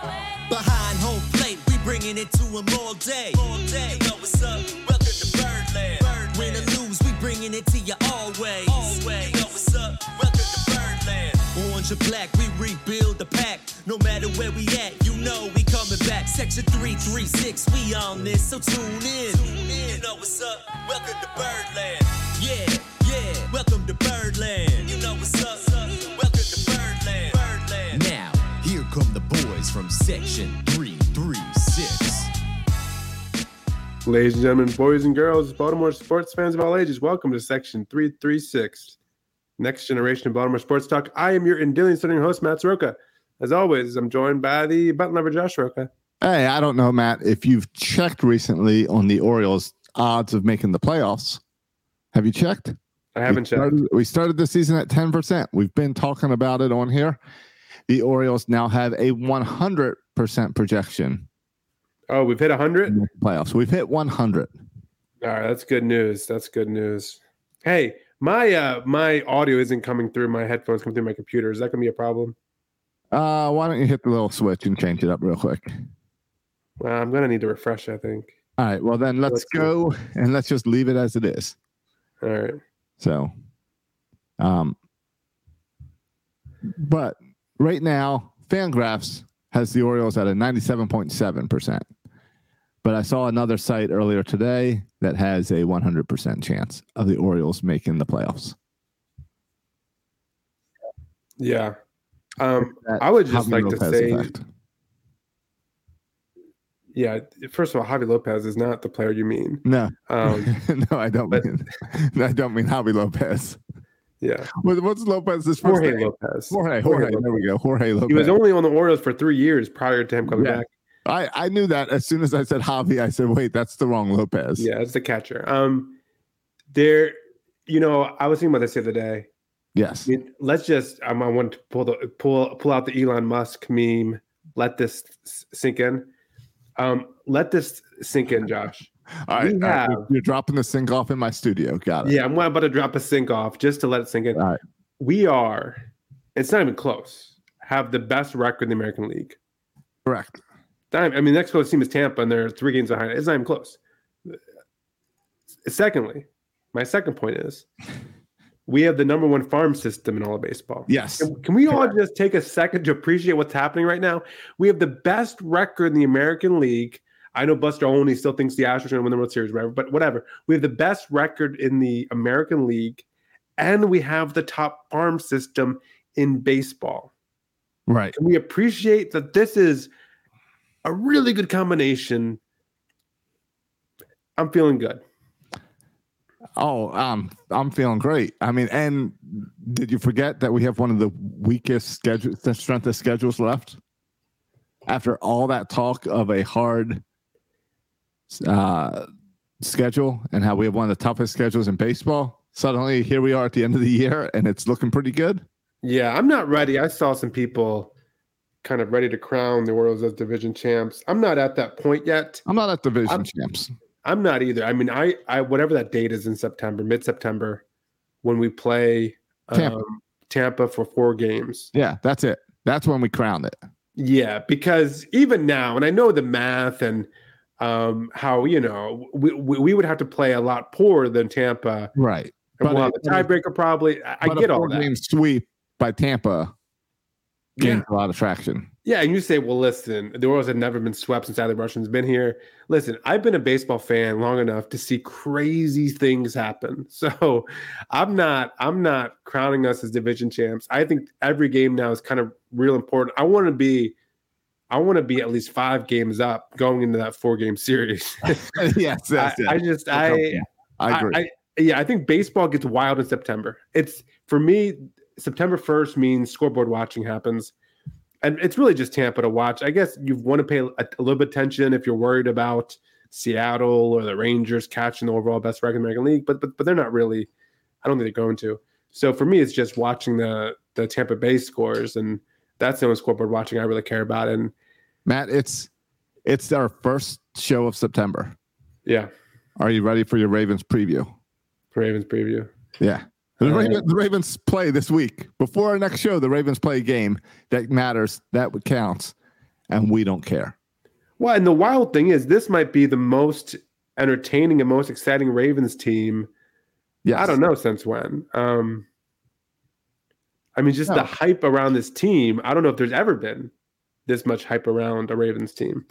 Behind home plate, we bringing it to 'em all day. All day. You know what's up? Welcome to Birdland. Win or lose, we bringing it to you always. Always. You know what's up? Welcome to Birdland. Orange or black, we rebuild the pack. No matter where we at, you know we coming back. Section 336, we on this, so tune in. You know what's up? Welcome to Birdland. Yeah, yeah. Welcome to Birdland. You know what's up? Welcome boys from Section 336. Ladies and gentlemen, boys and girls, Baltimore sports fans of all ages, welcome to Section 336, Next Generation of Baltimore Sports Talk. I am your Endearing starting host, Matt Soroka. As always, I'm joined by the button lover, Josh Soroka. Hey, I don't know, Matt, if you've checked recently on the Orioles' odds of making the playoffs. Have you checked? I haven't we checked. we started the season at 10%. We've been talking about it on here. The Orioles now have a 100% projection Oh, we've hit 100? playoffs. We've hit 100. All right, that's good news. That's good news. Hey, my uh my audio isn't coming through my headphones, coming through my computer. Is that gonna be a problem? Uh, why don't you hit the little switch and change it up real quick? Well, I'm gonna need to refresh, I think. All right. Well, then let's Let's see. go and let's just leave it as it is. All right. So, um, but right now, Fangraphs has the Orioles at a 97.7%. But I saw another site earlier today that has a 100% chance of the Orioles making the playoffs. Yeah. Um I would just Javy like to say effect. yeah, first of all, Javy Lopez is not the player you mean. No, Um no, I don't but- mean. I don't mean Javy Lopez. Yeah. What's Lopez's first Jorge name? Lopez. Jorge, Jorge Jorge, there we go. Jorge Lopez. He was only on the Orioles for three years prior to him coming Yeah. back. I, I knew that as soon as I said Javy, I said, wait, that's the wrong Lopez. Yeah, it's the catcher. Um, there, you know, I was thinking about this the other day. Yes. I mean, let's just. Um, I want to pull the pull pull out the Elon Musk meme. Let this sink in. Um, let this sink in, Josh. All right, all right, You're dropping the sink off in my studio. Got it. Yeah, I'm about to drop a sink off just to let it sink in. All right. We are. It's not even close. Have the best record in the American League. Correct. I mean, the next closest team is Tampa, and they're three games behind. It's not even close. Secondly, my second point is we have the number one farm system in all of baseball. Yes. Can, can we all just take a second to appreciate what's happening right now? We have the best record in the American League. I know Buster Olney still thinks the Astros are going to win the World Series, whatever, but whatever. We have the best record in the American League, and we have the top farm system in baseball. Right. Can we appreciate that this is a really good combination? I'm feeling good. Oh, um, I'm feeling great. I mean, and did you forget that we have one of the weakest schedule, the strength of schedules left? After all that talk of a hard uh, schedule and how we have one of the toughest schedules in baseball, suddenly here we are at the end of the year and it's looking pretty good. Yeah, I'm not ready. I saw some people kind of ready to crown the Orioles as division champs. I'm not at that point yet. I'm not at division I'm- champs. I'm not either. I mean, I, I whatever that date is in September, mid September, when we play um, Tampa. Tampa. for four games. Yeah, that's it. That's when we crowned it. Yeah, because even now, and I know the math and um, how you know we, we would have to play a lot poorer than Tampa, Right. and But we'll it- the tiebreaker probably. I, I get all that. four-game sweep by Tampa gains Yeah. a lot of traction. Yeah, and you say, well, listen, the Orioles have never been swept since Adley Rutschman's been here. Listen, I've been a baseball fan long enough to see crazy things happen. So I'm not, I'm not crowning us as division champs. I think every game now is kind of real important. I want to be, I want to be at least five games up going into that four game series. yes, I. I just, I, I agree. I, yeah, I think baseball gets wild in September. It's for me, September 1st means scoreboard watching happens. And it's really just Tampa to watch. I guess you want to pay a, a little bit attention if you're worried about Seattle or the Rangers catching the overall best record in the American League, but but but they're not really. I don't think they're going to. So for me, it's just watching the the Tampa Bay scores, and that's the only scoreboard watching I really care about. And Matt, it's it's our first show of September. yeah, Are you ready for your Ravens preview? Ravens preview. Yeah. The, Ravens, the Ravens play this week. Before our next show, the Ravens play a game that matters, that would counts. and we don't care. Well, and the wild thing is, this might be the most entertaining and most exciting Ravens team. Yeah, I don't know since when. Um, I mean, just No. the hype around this team. I don't know if there's ever been this much hype around a Ravens team.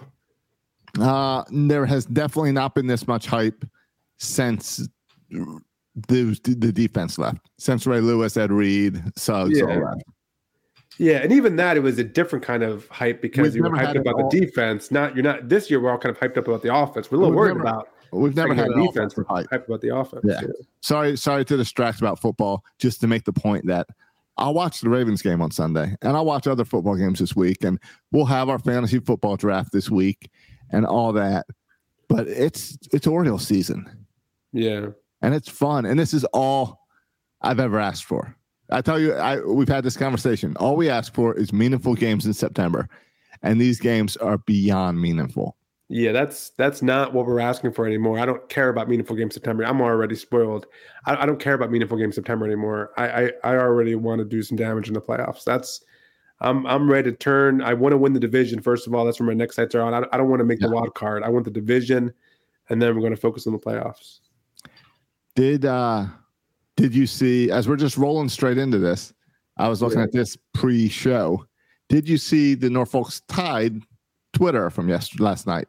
Uh, there has definitely not been this much hype since the the defense left. Since Ray Lewis, Ed Reed, Suggs, all Yeah. that. Yeah, and even that, it was a different kind of hype because We've you were hyped about all- the defense. Not you're not this year. We're all kind of hyped up about the offense. We're a little We've worried never- about We've never had an defense. hype. Hyped about the offense. Yeah. Sorry, sorry to distract about football. Just to make the point that I'll watch the Ravens game on Sunday, and I'll watch other football games this week, and we'll have our fantasy football draft this week, and all that. But it's it's Orioles season. yeah. and it's fun. And this is all I've ever asked for. I tell you, I we've had this conversation. All we ask for is meaningful games in September, and these games are beyond meaningful. Yeah, that's that's not what we're asking for anymore. I don't care about meaningful game September. I'm already spoiled. I, I don't care about meaningful game September anymore. I, I I already want to do some damage in the playoffs. That's I'm I'm ready to turn. I want to win the division first of all. That's where my next sights are on. I, I don't want to make the wild card. I want the division, and then we're going to focus on the playoffs. Did uh did you see as we're just rolling straight into this? I was looking Yeah. at this pre-show. Did you see the Norfolk's Tide Twitter from yesterday last night?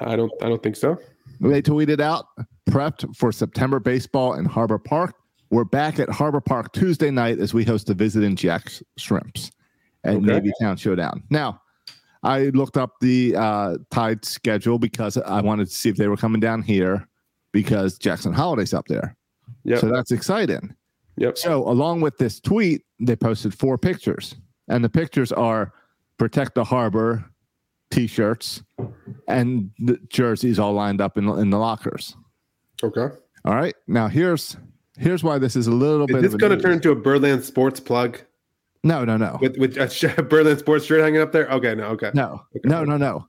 I don't I don't think so. They tweeted out prepped for September baseball in Harbor Park. We're back at Harbor Park Tuesday night as we host the Visiting Jack's Shrimps at Okay. Navy Town Showdown. Now, I looked up the uh, Tide schedule because I wanted to see if they were coming down here because Jackson Holliday's up there. Yep. So that's exciting. Yep. So, along with this tweet, they posted four pictures, and the pictures are "Protect the Harbor" T-shirts and the jerseys all lined up in in the lockers. Okay. All right, now here's here's why this is a little Is bit. this of going to turn into a Berlin sports plug No, no, no, with with a sh- Berlin sports shirt hanging up there? Okay. No. Okay. no, Okay. no, no, no.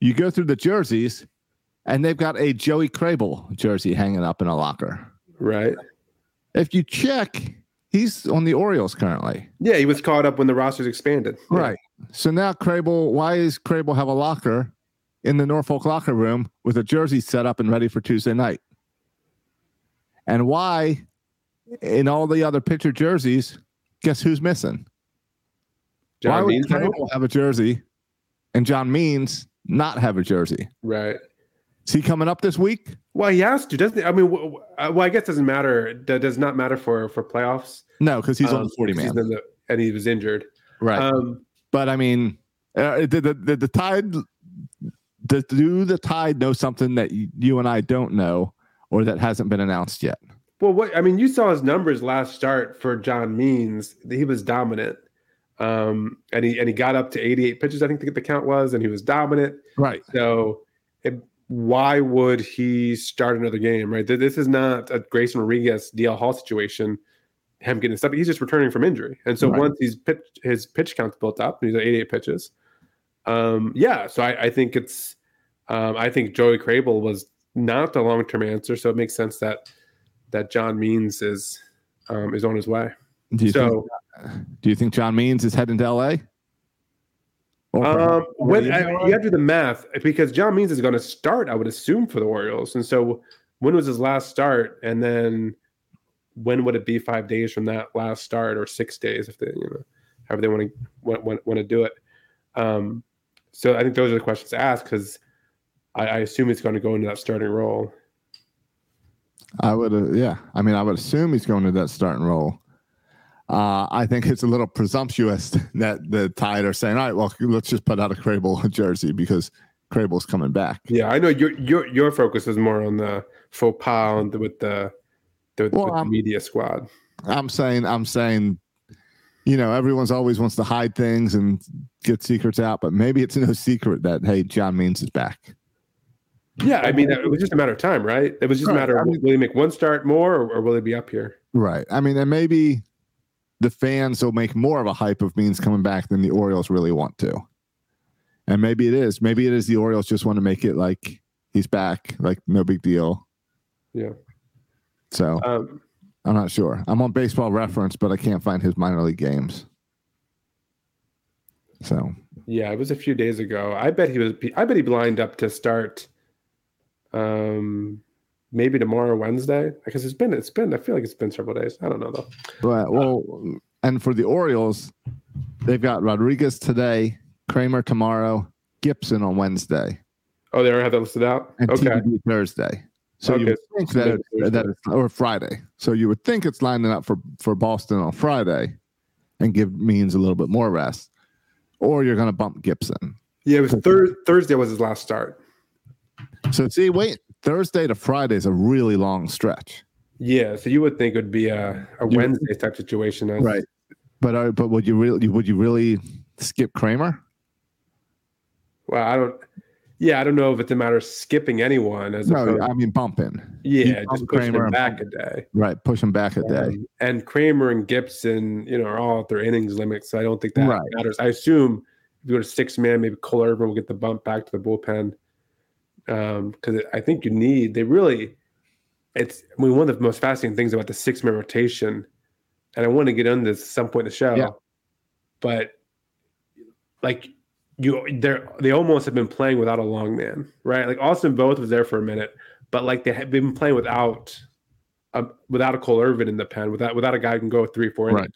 You go through the jerseys, and they've got a Joey Krehbiel jersey hanging up in a locker. Right. If you check, he's on the Orioles currently. Yeah, he was caught up when the rosters expanded. Right. So now Krehbiel, why is Krehbiel have a locker in the Norfolk locker room with a jersey set up and ready for Tuesday night? And why in all the other picture jerseys, guess who's missing? why John would Means now? Krehbiel have a jersey and John Means not have a jersey? Right. Is he coming up this week? Well, he has to, doesn't he? I mean, uh, well, I guess it doesn't matter. That does not matter for for playoffs. No, because he's on Um, the 40 because man. the- and he was injured. Right. Um, but I mean, uh, did the, the, the Tide, does, do the Tide know something that you, and I don't know or that hasn't been announced yet? well, what I mean, you saw his numbers last start for John Means. He was dominant, um, and he and he got up to 88 pitches. I think the, the count was, and he was dominant. Right. So, it, why would he start another game? Right. This is not a Grayson Rodriguez DL Hall situation. Him getting stuff. He's just returning from injury, and so Right. once he's pitch, his pitch count's built up, he's at 88 pitches. Um, yeah. So I, I think it's. Um, I think Joey Krehbiel was not the long term answer, so it makes sense that that John Means is um, is on his way. Do you, So think, do you think John Means is heading to LA? Um, when I, you have to do the math because John Means is going to start, I would assume, for the Orioles. And so, when was his last start? And then, when would it be? Five days from that last start, or six days, if they, you know, however they want to want, want, want to do it. Um, so I think those are the questions to ask because I, I assume he's going to go into that starting role. I would, uh, yeah. I mean, I would assume he's going to that starting role. Uh, I think it's a little presumptuous that the Tide are saying, "All right, well, let's just put out a Krehbiel jersey because Krehbiel's coming back." Yeah, I know your your your focus is more on the faux pas on the, with the the, Well, the um, media squad. I'm saying, I'm saying, you know, everyone's always wants to hide things and get secrets out, but maybe it's no secret that hey, John Means is back. Yeah, I mean, it was just a matter of time, right? It was just a matter of I mean- will he make one start more or, or will he be up here? Right. I mean, and maybe the fans will make more of a hype of Means coming back than the Orioles really want to. And maybe it is. Maybe it is the Orioles just want to make it like he's back, like no big deal. Yeah. So Um, I'm not sure. I'm on baseball reference, but I can't find his minor league games. So Yeah, it was a few days ago. I bet he was. I bet he lined up to start. Um, maybe tomorrow, Wednesday, because it's been. It's been. I feel like it's been several days. I don't know though. Right. Well, and for the Orioles, they've got Rodriguez today, Kremer tomorrow, Gibson on Wednesday, Oh, they already have that listed out. and Okay. TBD Thursday. So you Okay, would think that, that it's, or Friday. So you would think it's lining up for for Boston on Friday, and give Means a little bit more rest, or you're going to bump Gibson. Yeah, it was thir- Thursday was his last start. So see, wait, Thursday to Friday is a really long stretch. Yeah, so you would think it would be a, a You- Wednesday type situation. as- Right. But are, but would you really would you really skip Kremer? Well, I don't. Yeah, I don't know if it's a matter of skipping anyone as No, opposed. I mean bumping. yeah, you just pushing Kremer back a day. Right, push back a day. Um, and Kremer and Gibson, you know, are all at their innings limit, so I don't think that Right. matters. I assume if you go to six man, maybe Cole Irvin will get the bump back to the bullpen. Because I think you need they really. It's I mean one of the most fascinating things about the six man rotation, and I want to get into this at some point in the show, Yeah. but like you, they're they almost have been playing without a long man, right? Like Austin Voth was there for a minute, but like they have been playing without a, without a Cole Irvin in the pen, without without a guy who can go three, four innings. Right.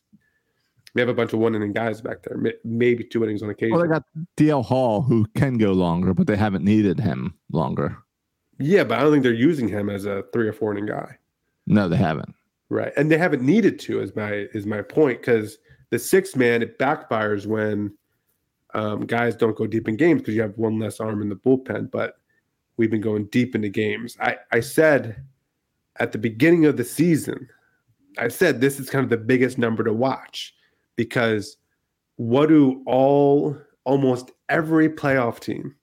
We have a bunch of one inning guys back there, maybe two innings on occasion. Well, they got DL Hall who can go longer, but they haven't needed him longer. yeah, but I don't think they're using him as a three or four inning guy, No, they haven't. right? And they haven't needed to, is my is my point, because the six man it backfires when um, guys don't go deep in games because you have one less arm in the bullpen. But we've been going deep into games. I I said at the beginning of the season, I said this is kind of the biggest number to watch because what do all almost every playoff team,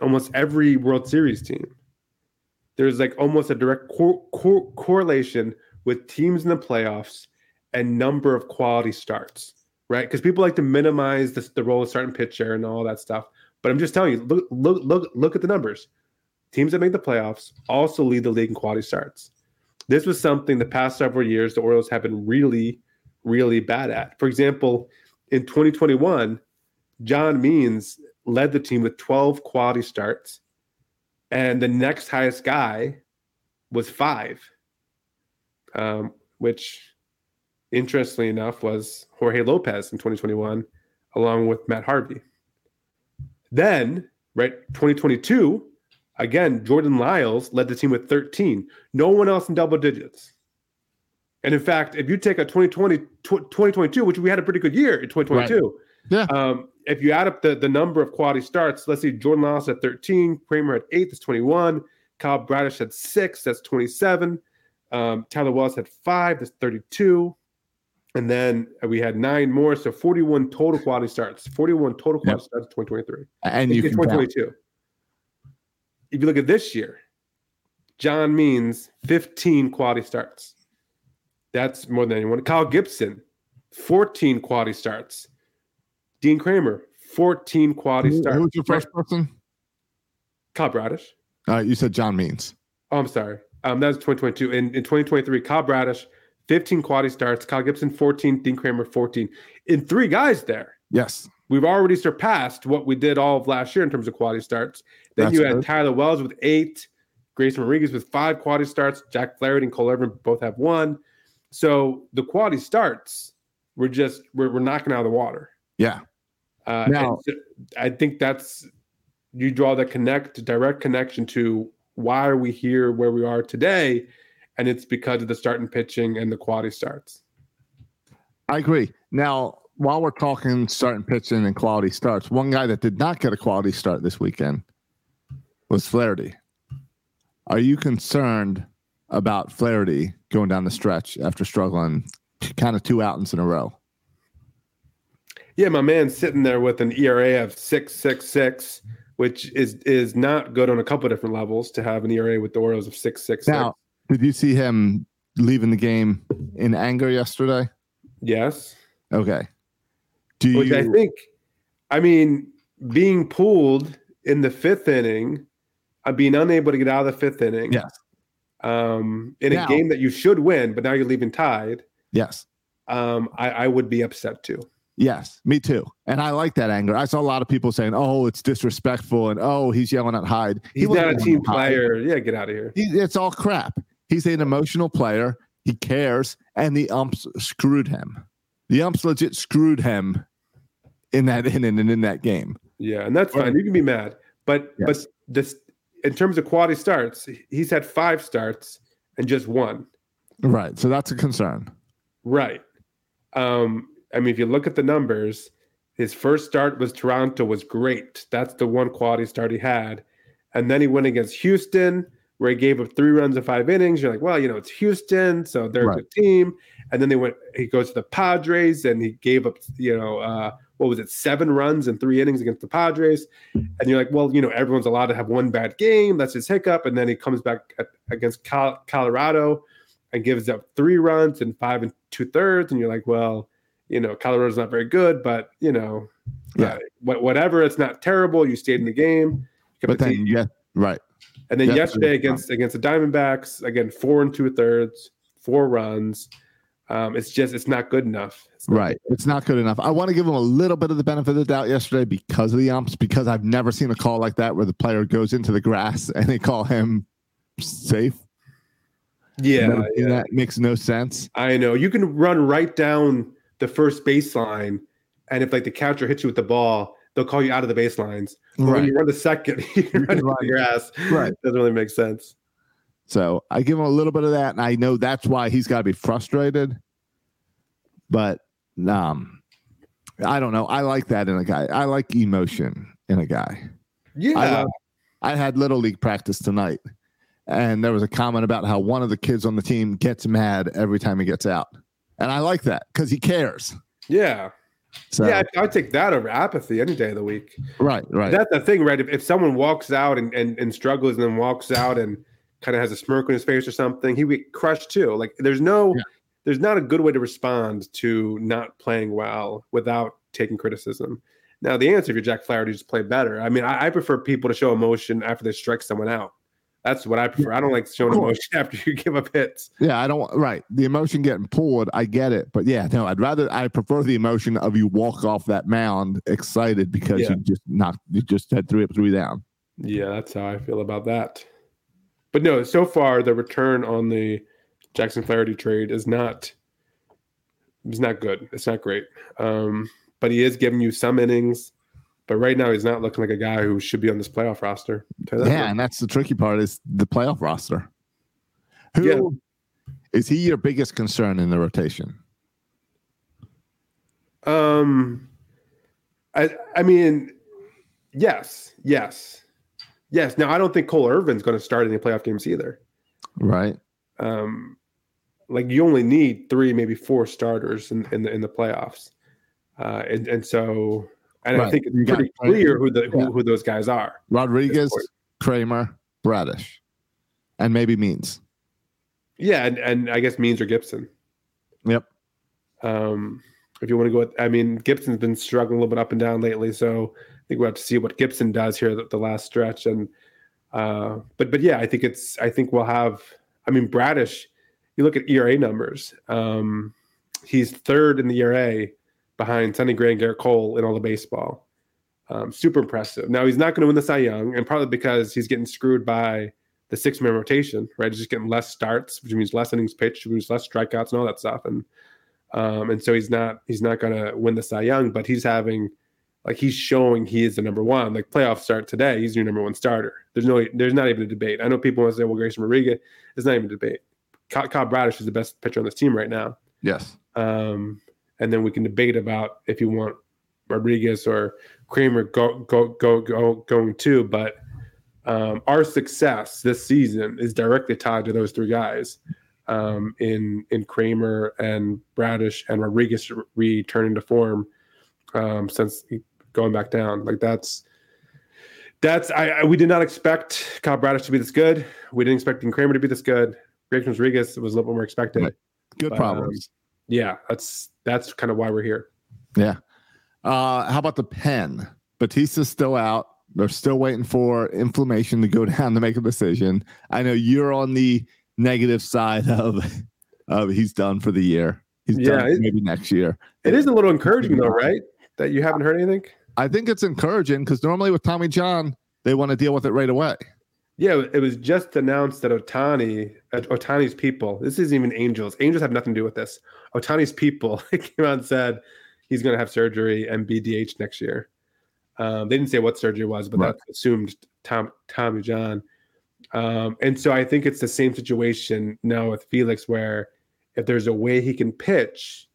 almost every World Series team, there's like almost a direct cor- cor- correlation with teams in the playoffs and number of quality starts, right? Because people like to minimize this, the role of starting pitcher and all that stuff. But I'm just telling you, look, look, look, look at the numbers. Teams that make the playoffs also lead the league in quality starts. This was something the past several years the Orioles have been really, really bad at. For example, in 2021, John Means led the team with 12 quality starts, and the next highest guy was five, um, which, interestingly enough, was Jorge Lopez in 2021, along with Matt Harvey. Then, right, 2022, again, Jordan Lyles led the team with 13. No one else in double digits. And in fact, if you take a 2020, tw- 2022, which we had a pretty good year in 2022, Yeah. um, if you add up the, the number of quality starts, let's see, Jordan Lyles at 13, Kremer at eight, that's 21. Kyle Bradish had six, that's 27. Um, Tyler Wells had five, that's 32. And then we had nine more, so 41 total quality starts. 41 total quality starts in 2023 And you can 2022. If you look at this year, John Means 15 quality starts. That's more than anyone. Kyle Gibson, 14 quality starts. Dean Kremer, 14 quality Who, starts. who was your first person? Kyle Bradish. Uh, you said John Means. Oh, I'm sorry. Um, that was 2022. In, in 2023, Kyle Bradish, 15 quality starts. Kyle Gibson, 14. Dean Kremer, 14. In three guys there. Yes. We've already surpassed what we did all of last year in terms of quality starts. Then That's you had good. Tyler Wells with eight, Grayson Rodriguez with five quality starts, Jack Flaherty and Cole Irvin both have one. So the quality starts, we're just we're, we're knocking out of the water. Yeah. Uh, Now- so I think that's you draw the connect direct connection to why are we here where we are today, and it's because of the starting pitching and the quality starts. I agree. Now, while we're talking starting pitching and quality starts, one guy that did not get a quality start this weekend was Flaherty. Are you concerned about Flaherty going down the stretch after struggling kind of two outings in a row? Yeah, my man's sitting there with an ERA of six six six, which is is not good on a couple of different levels to have an ERA with the Orioles of six six six. Now, did you see him leaving the game in anger yesterday? Yes, Okay. Do which you? I think, I mean, being pulled in the fifth inning, uh, being unable to get out of the fifth inning, yes. um, in Now- a game that you should win, but now you're leaving tied. Yes. Um, I, I would be upset too. Yes, me too. And I like that anger. I saw a lot of people saying, "Oh, it's disrespectful," and "Oh, he's yelling at Hyde." He He's wasn't a team player. Yeah, get out of here. He, it's all crap. He's an emotional player. He cares, and the umps screwed him. The umps legit screwed him in that inning and in that game. Yeah, and that's fine. You can be mad, but Yes. but this in terms of quality starts, he's had five starts and just one. Right. So that's a concern. Right. Um, I mean, if you look at the numbers, his first start was Toronto was great. That's the one quality start he had, and then he went against Houston, where he gave up three runs in five innings. You're like, well, you know, it's Houston, so they're a good team. And then they went. He goes to the Padres, and he gave up, you know, uh, what was it, seven runs in three innings against the Padres. And you're like, well, you know, everyone's allowed to have one bad game. That's his hiccup. And then he comes back at, against Col- Colorado and gives up three runs in five and two thirds. And you're like, well, you know, Colorado's not very good, but you know, Yeah. wha- whatever. It's not terrible. You stayed in the game. But then, yeah, right. And then yesterday against against the Diamondbacks, again four and two thirds, four runs. Um, it's just it's not good enough. It's not Right. It's not good enough. I want to give him a little bit of the benefit of the doubt yesterday because of the umps, because I've never seen a call like that where the player goes into the grass and they call him safe. Yeah, yeah. That makes no sense. I know. You can run right down the first baseline, and if like the catcher hits you with the ball, they'll call you out of the baselines. But when you run the second, you run run. the grass. Right. Doesn't really make sense. So I give him a little bit of that, and I know that's why he's got to be frustrated. But um, I don't know. I like that in a guy. I like emotion in a guy. Yeah. I, love- I had little league practice tonight, and there was a comment about how one of the kids on the team gets mad every time he gets out, and I like that because he cares. yeah. So yeah. I- I'd take that over apathy any day of the week. right, right, That's the thing, right? If, if someone walks out and, and, and struggles and then walks out and kind of has a smirk on his face or something, he would get crushed too. Like there's no, Yeah. there's not a good way to respond to not playing well without taking criticism. Now the answer, if you're Jack Flaherty, just play better. I mean, I, I prefer people to show emotion after they strike someone out. That's what I prefer. I don't like showing emotion after you give up hits. yeah. I don't right. The emotion getting pulled, I get it, but yeah, no, I'd rather I prefer the emotion of you walk off that mound excited because Yeah. you just knocked, you just had three up, three down. Yeah, that's how I feel about that. But no, so far the return on the Jackson Flaherty trade is not is not good. It's not great. Um, but he is giving you some innings. But right now he's not looking like a guy who should be on this playoff roster. Tell you that Yeah, and that's the tricky part is the playoff roster. Who is Yeah. he your biggest concern in the rotation? Um, I I mean, yes, yes, yes. Now I don't think Cole Irvin's going to start any playoff games either. Right. um, like you only need three, maybe four starters in, in the in the playoffs, uh, and and so and I Right. think it's You got- pretty clear who the who, Yeah. who those guys are. Rodriguez. Kremer, Bradish, and maybe Means. Yeah, and, and I guess Means or Gibson. Yep. Um, if you want to go, with, I mean, Gibson's been struggling a little bit up and down lately, so I think we'll have to see what Gibson does here the, the last stretch. And uh, but but yeah, I think it's I think we'll have. I mean, Bradish. You look at ERA numbers. Um, he's third in the ERA behind Sonny Gray and Gerrit Cole in all the baseball. Um, super impressive. Now he's not going to win the Cy Young, and probably because he's getting screwed by the six man rotation, right? He's just getting less starts, which means less innings pitched, which means less strikeouts and all that stuff. And um, and so he's not he's not gonna win the Cy Young, but he's having like he's showing he is the number one. Like playoff start today, he's your number one starter. There's no there's not even a debate. I know people want to say, well, Grayson Rodriguez, there's not even a debate. Cobb Kyle Bradish is the best pitcher on this team right now. Yes. Um, and then we can debate about if you want Rodriguez or Kremer go go go go going too. But um, our success this season is directly tied to those three guys um, in in Kremer and Bradish and Rodriguez returning to form um, since going back down. Like that's that's I, I we did not expect Kyle Bradish to be this good. We didn't expect Kremer to be this good. Grayson Rodriguez was a little bit more expected. Right. Good But, problems. Yeah, that's that's kind of why we're here. yeah. Uh, how about the pen? Bautista's still out. They're still waiting for inflammation to go down to make a decision. I know you're on the negative side of of he's done for the year. He's Yeah, done it- maybe next year. It is a little encouraging though, right? That you haven't heard anything. I think it's encouraging because normally with Tommy John, they want to deal with it right away. Yeah, it was just announced that Ohtani, uh, Ohtani's people, this isn't even Angels. Angels have nothing to do with this. Ohtani's people came out and said he's going to have surgery and be DH next year. Um, they didn't say what surgery was, but Right. that's assumed Tom, Tommy John. Um, and so I think it's the same situation now with Felix, where if there's a way he can pitch,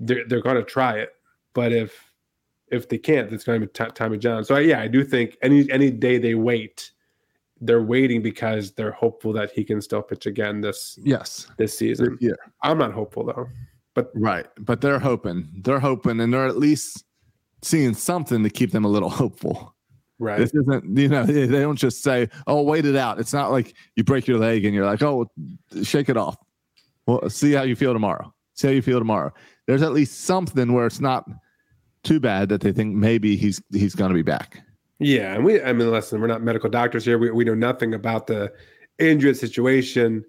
they're they're going to try it. But if if they can't, it's going to be T- Tommy John. So yeah, I do think any any day they wait, they're waiting because they're hopeful that he can still pitch again this Yes. this season. Yeah. I'm not hopeful though. But right. But they're hoping. They're hoping and they're at least seeing something to keep them a little hopeful. Right. This isn't, you know, they don't just say, oh, wait it out. It's not like you break your leg and you're like, oh, shake it off. Well, see how you feel tomorrow. See how you feel tomorrow. There's at least something where it's not too bad that they think maybe he's he's going to be back. Yeah, and we I mean listen, we're not medical doctors here. We we know nothing about the injury situation,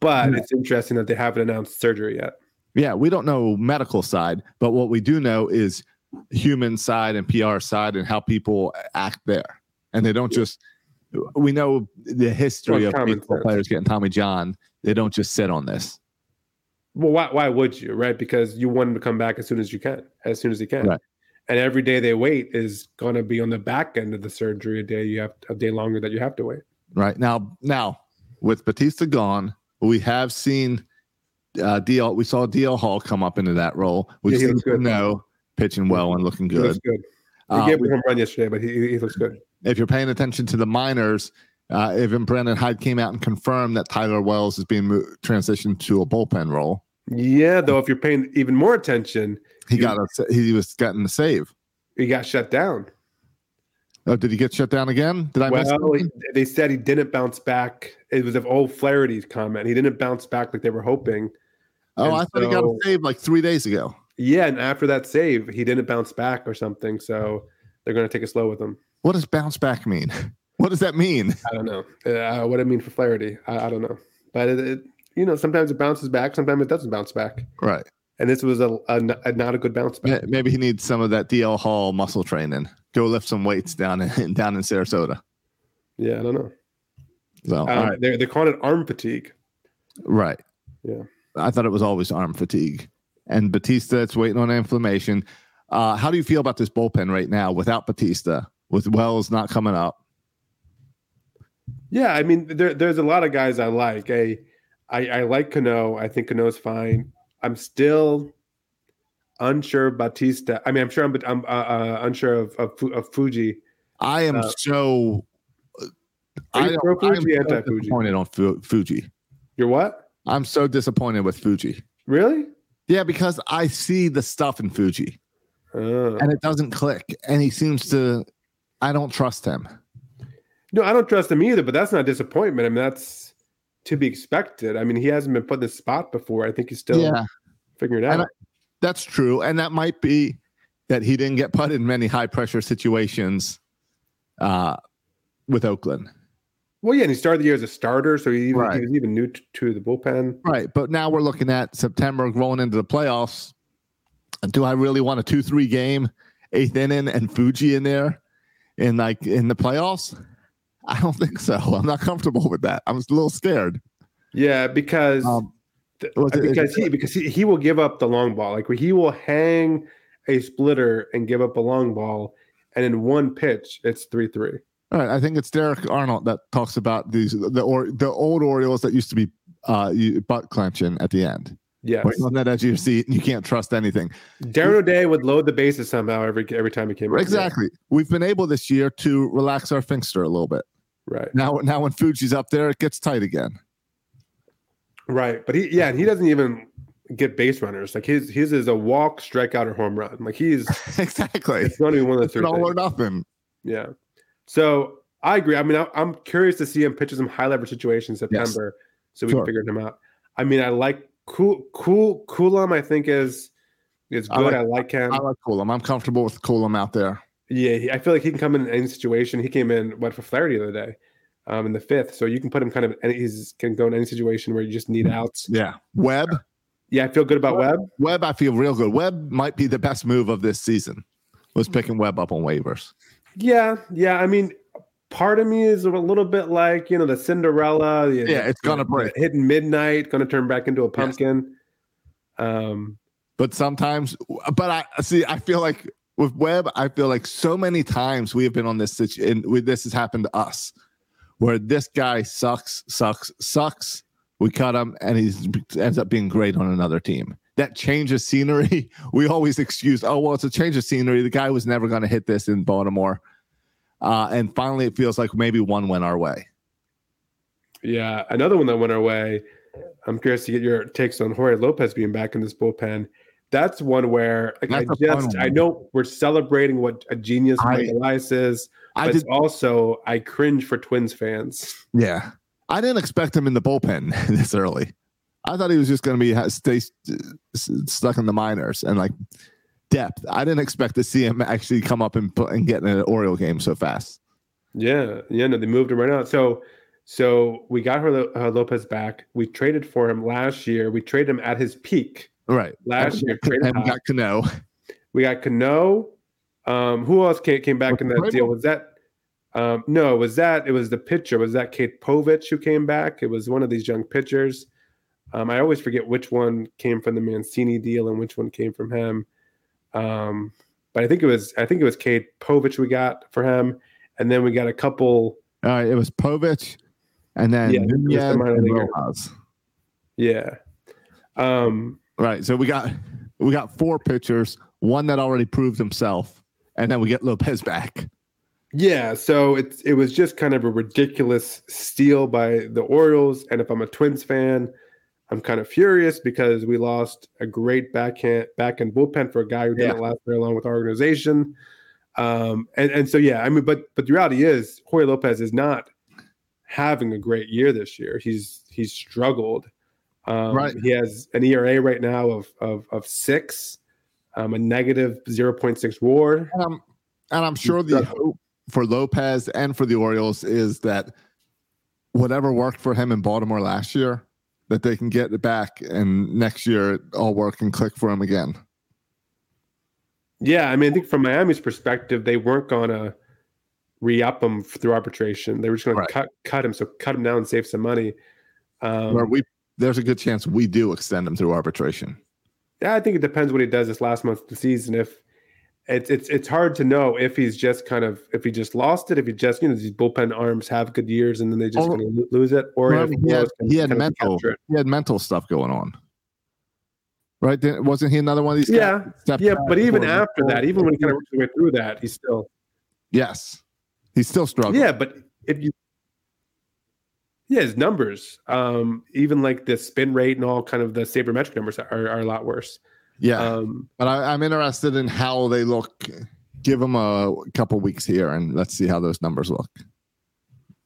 but No. it's interesting that they haven't announced surgery yet. Yeah, we don't know medical side, but what we do know is human side and PR side and how people act there. And they don't just we know the history Well, of baseball players getting Tommy John. They don't just sit on this. Well, why why would you, right? Because you want him to come back as soon as you can, as soon as he can. Right. And every day they wait is going to be on the back end of the surgery. A day you have a day longer that you have to wait. Right now, now with Bautista gone, we have seen uh, DL. We saw DL Hall come up into that role. We've Yeah, he seen good. no pitching well and looking He good. good. He Uh, gave we- a run yesterday, but he, he looks good. if you're paying attention to the minors, uh, even Brandon Hyde came out and confirmed that Tyler Wells is being mo- transitioned to a bullpen role. Yeah, though, if you're paying even more attention, He You- got a, he was getting the save. he got shut down. Oh, did he get shut down again? Did I miss Well, he- they said he didn't bounce back. It was an old Flaherty comment. He didn't bounce back like they were hoping. Oh, and I thought he got a save like three days ago. Yeah, and after that save, he didn't bounce back or something. So they're going to take it slow with him. What does bounce back mean? What does that mean? I don't know uh, what it mean for Flaherty. I, I don't know, but it, it, you know, sometimes it bounces back, sometimes it doesn't bounce back. Right. And this was a, a, a not a good bounce back. Maybe he needs some of that DL Hall muscle training. Go lift some weights down in down in Sarasota. Yeah, I don't know. So, Um, right. They're they're calling it arm fatigue. right. Yeah. I thought it was always arm fatigue. And Bautista, it's waiting on inflammation. Uh, how do you feel about this bullpen right now without Bautista, with Wells not coming up? Yeah, I mean, there, there's a lot of guys I like. I, I, I like Cano. I think Cano's fine. I'm still unsure of Bautista. I mean, I'm sure I'm, I'm uh, uh, unsure of, of of Fuji. I am Uh, so. I, I am so disappointed on Fu- Fuji. You're what? I'm so disappointed with Fuji. Really? Yeah, because I see the stuff in Fuji Uh, and it doesn't click. And he seems to, I don't trust him. no, I don't trust him either. But that's not disappointment. I mean, that's to be expected. I mean, he hasn't been put in this spot before. I think he's still Yeah. figuring it out. That's true. And that might be that he didn't get put in many high pressure situations uh, with Oakland. well, yeah, and he started the year as a starter, so he, even, Right. he was even new to, to the bullpen. Right. But now we're looking at September rolling into the playoffs. Do I really want a 2 3 game, eighth inning, and Fuji in there in like in the playoffs? I don't think so. I'm not comfortable with that. I'm a little scared. Yeah, because Um, th- was it- because he because he, he will give up the long ball. Like he will hang a splitter and give up a long ball, and in one pitch, it's three three. All right, I think it's Derek Arnold that talks about these the or the old Orioles that used to be uh you, butt clenching at the end. Yes, Waiting on that edge of your seat, and you can't trust anything. Darren O'Day would load the bases somehow every every time he came. Exactly. We've been able this year to relax our Finkster a little bit. Right, Now, now when Fuji's up there, it gets tight again. right. But he yeah, and he doesn't even get base runners. Like his his is a walk, strikeout, or home run. Like he's exactly. it's not even one of the It's three. all or nothing. Yeah. So I agree. I mean, I, I'm curious to see him pitch in some high leverage situations in Yes. September, so we Sure. can figure him out. I mean, I like cool, cool, Coulombe. I think is is I good. like- I like, him. I like Coulombe. I'm comfortable with Coulombe out there. Yeah, I feel like he can come in any situation. He came in what for Flaherty the other day, um, in the fifth. So you can put him kind of. Any, he's can go in any situation where you just need outs. Yeah. Webb. Yeah, I feel good about Webb. Webb, I feel real good. Webb might be the best move of this season. Was picking Webb up on waivers. Yeah, yeah. I mean, part of me is a little bit like you know the Cinderella. you know, Yeah, it's gonna break. Hitting midnight, gonna turn back into a pumpkin. Um, But sometimes, but I see. I feel like with Webb, I feel like so many times we have been on this situation, and this has happened to us, where this guy sucks, sucks, sucks. We cut him, and he ends up being great on another team. That change of scenery, we always excuse. Oh well, it's a change of scenery. The guy was never going to hit this in Baltimore, uh, and finally, it feels like maybe one went our way. yeah, another one that went our way. I'm curious to get your takes on Jorge Lopez being back in this bullpen. That's one where like, I just I know we're celebrating what a genius I- Mike Elias is, I but did, also I cringe for Twins fans. yeah, I didn't expect him in the bullpen this early. I thought he was just going to be stay stuck in the minors and like depth. I didn't expect to see him actually come up and put and get in an Oriole game so fast. Yeah, yeah, no, they moved him right out. So, so we got her uh, Lopez back. We traded for him last year. We traded him at his peak Right. last year. We got Cano. We got Cano. Um, who else came, came back Was in that deal? Was that? Um, no, was that? It was the pitcher. Was that Cade Povich who came back? It was one of these young pitchers. Um, I always forget which one came from the Mancini deal and which one came from him. Um, but I think it was. I think it was Cade Povich we got for him, and then we got a couple. All right. It was Povich and then Yeah, Nunez minor and. Rojas. Yeah. Um, Right. So we got we got four pitchers, one that already proved himself, and then we get Lopez back. Yeah, so it's it was just kind of a ridiculous steal by the Orioles, and if I'm a Twins fan, I'm kind of furious because we lost a great backhand back end bullpen for a guy who didn't last very long with our organization. Um, and and so yeah, I mean, but but the reality is, Jorge Lopez is not having a great year this year. He's he's struggled. Um, Right. He has an ERA right now of of of six, um, a negative zero point six WAR. And I'm, and I'm sure the hope for Lopez and for the Orioles is that whatever worked for him in Baltimore last year, that they can get it back and next year it all work and click for him again. Yeah, I mean, I think from Miami's perspective, they weren't gonna re-up him through arbitration. They were just gonna Right. cut cut him, so cut him down and save some money. Um, Where we there's a good chance we do extend him through arbitration. yeah, I think it depends what he does this last month of the season. If it's it's it's hard to know if he's just kind of if he just lost it, if he just you know these bullpen arms have good years and then they just Oh, lose it, or Well, if he had, he had mental he had mental stuff going on. Right? Didn't- Wasn't he another one of these Yeah, yeah, but even after that, oh, even when he kind of worked his way through that, he's still Yes. He's still struggling. Yeah, but if you yeah, his numbers, um, even like the spin rate and all kind of the sabermetric numbers are, are a lot worse. Yeah. Um, But I, I'm interested in how they look. Give them a couple weeks here, and let's see how those numbers look.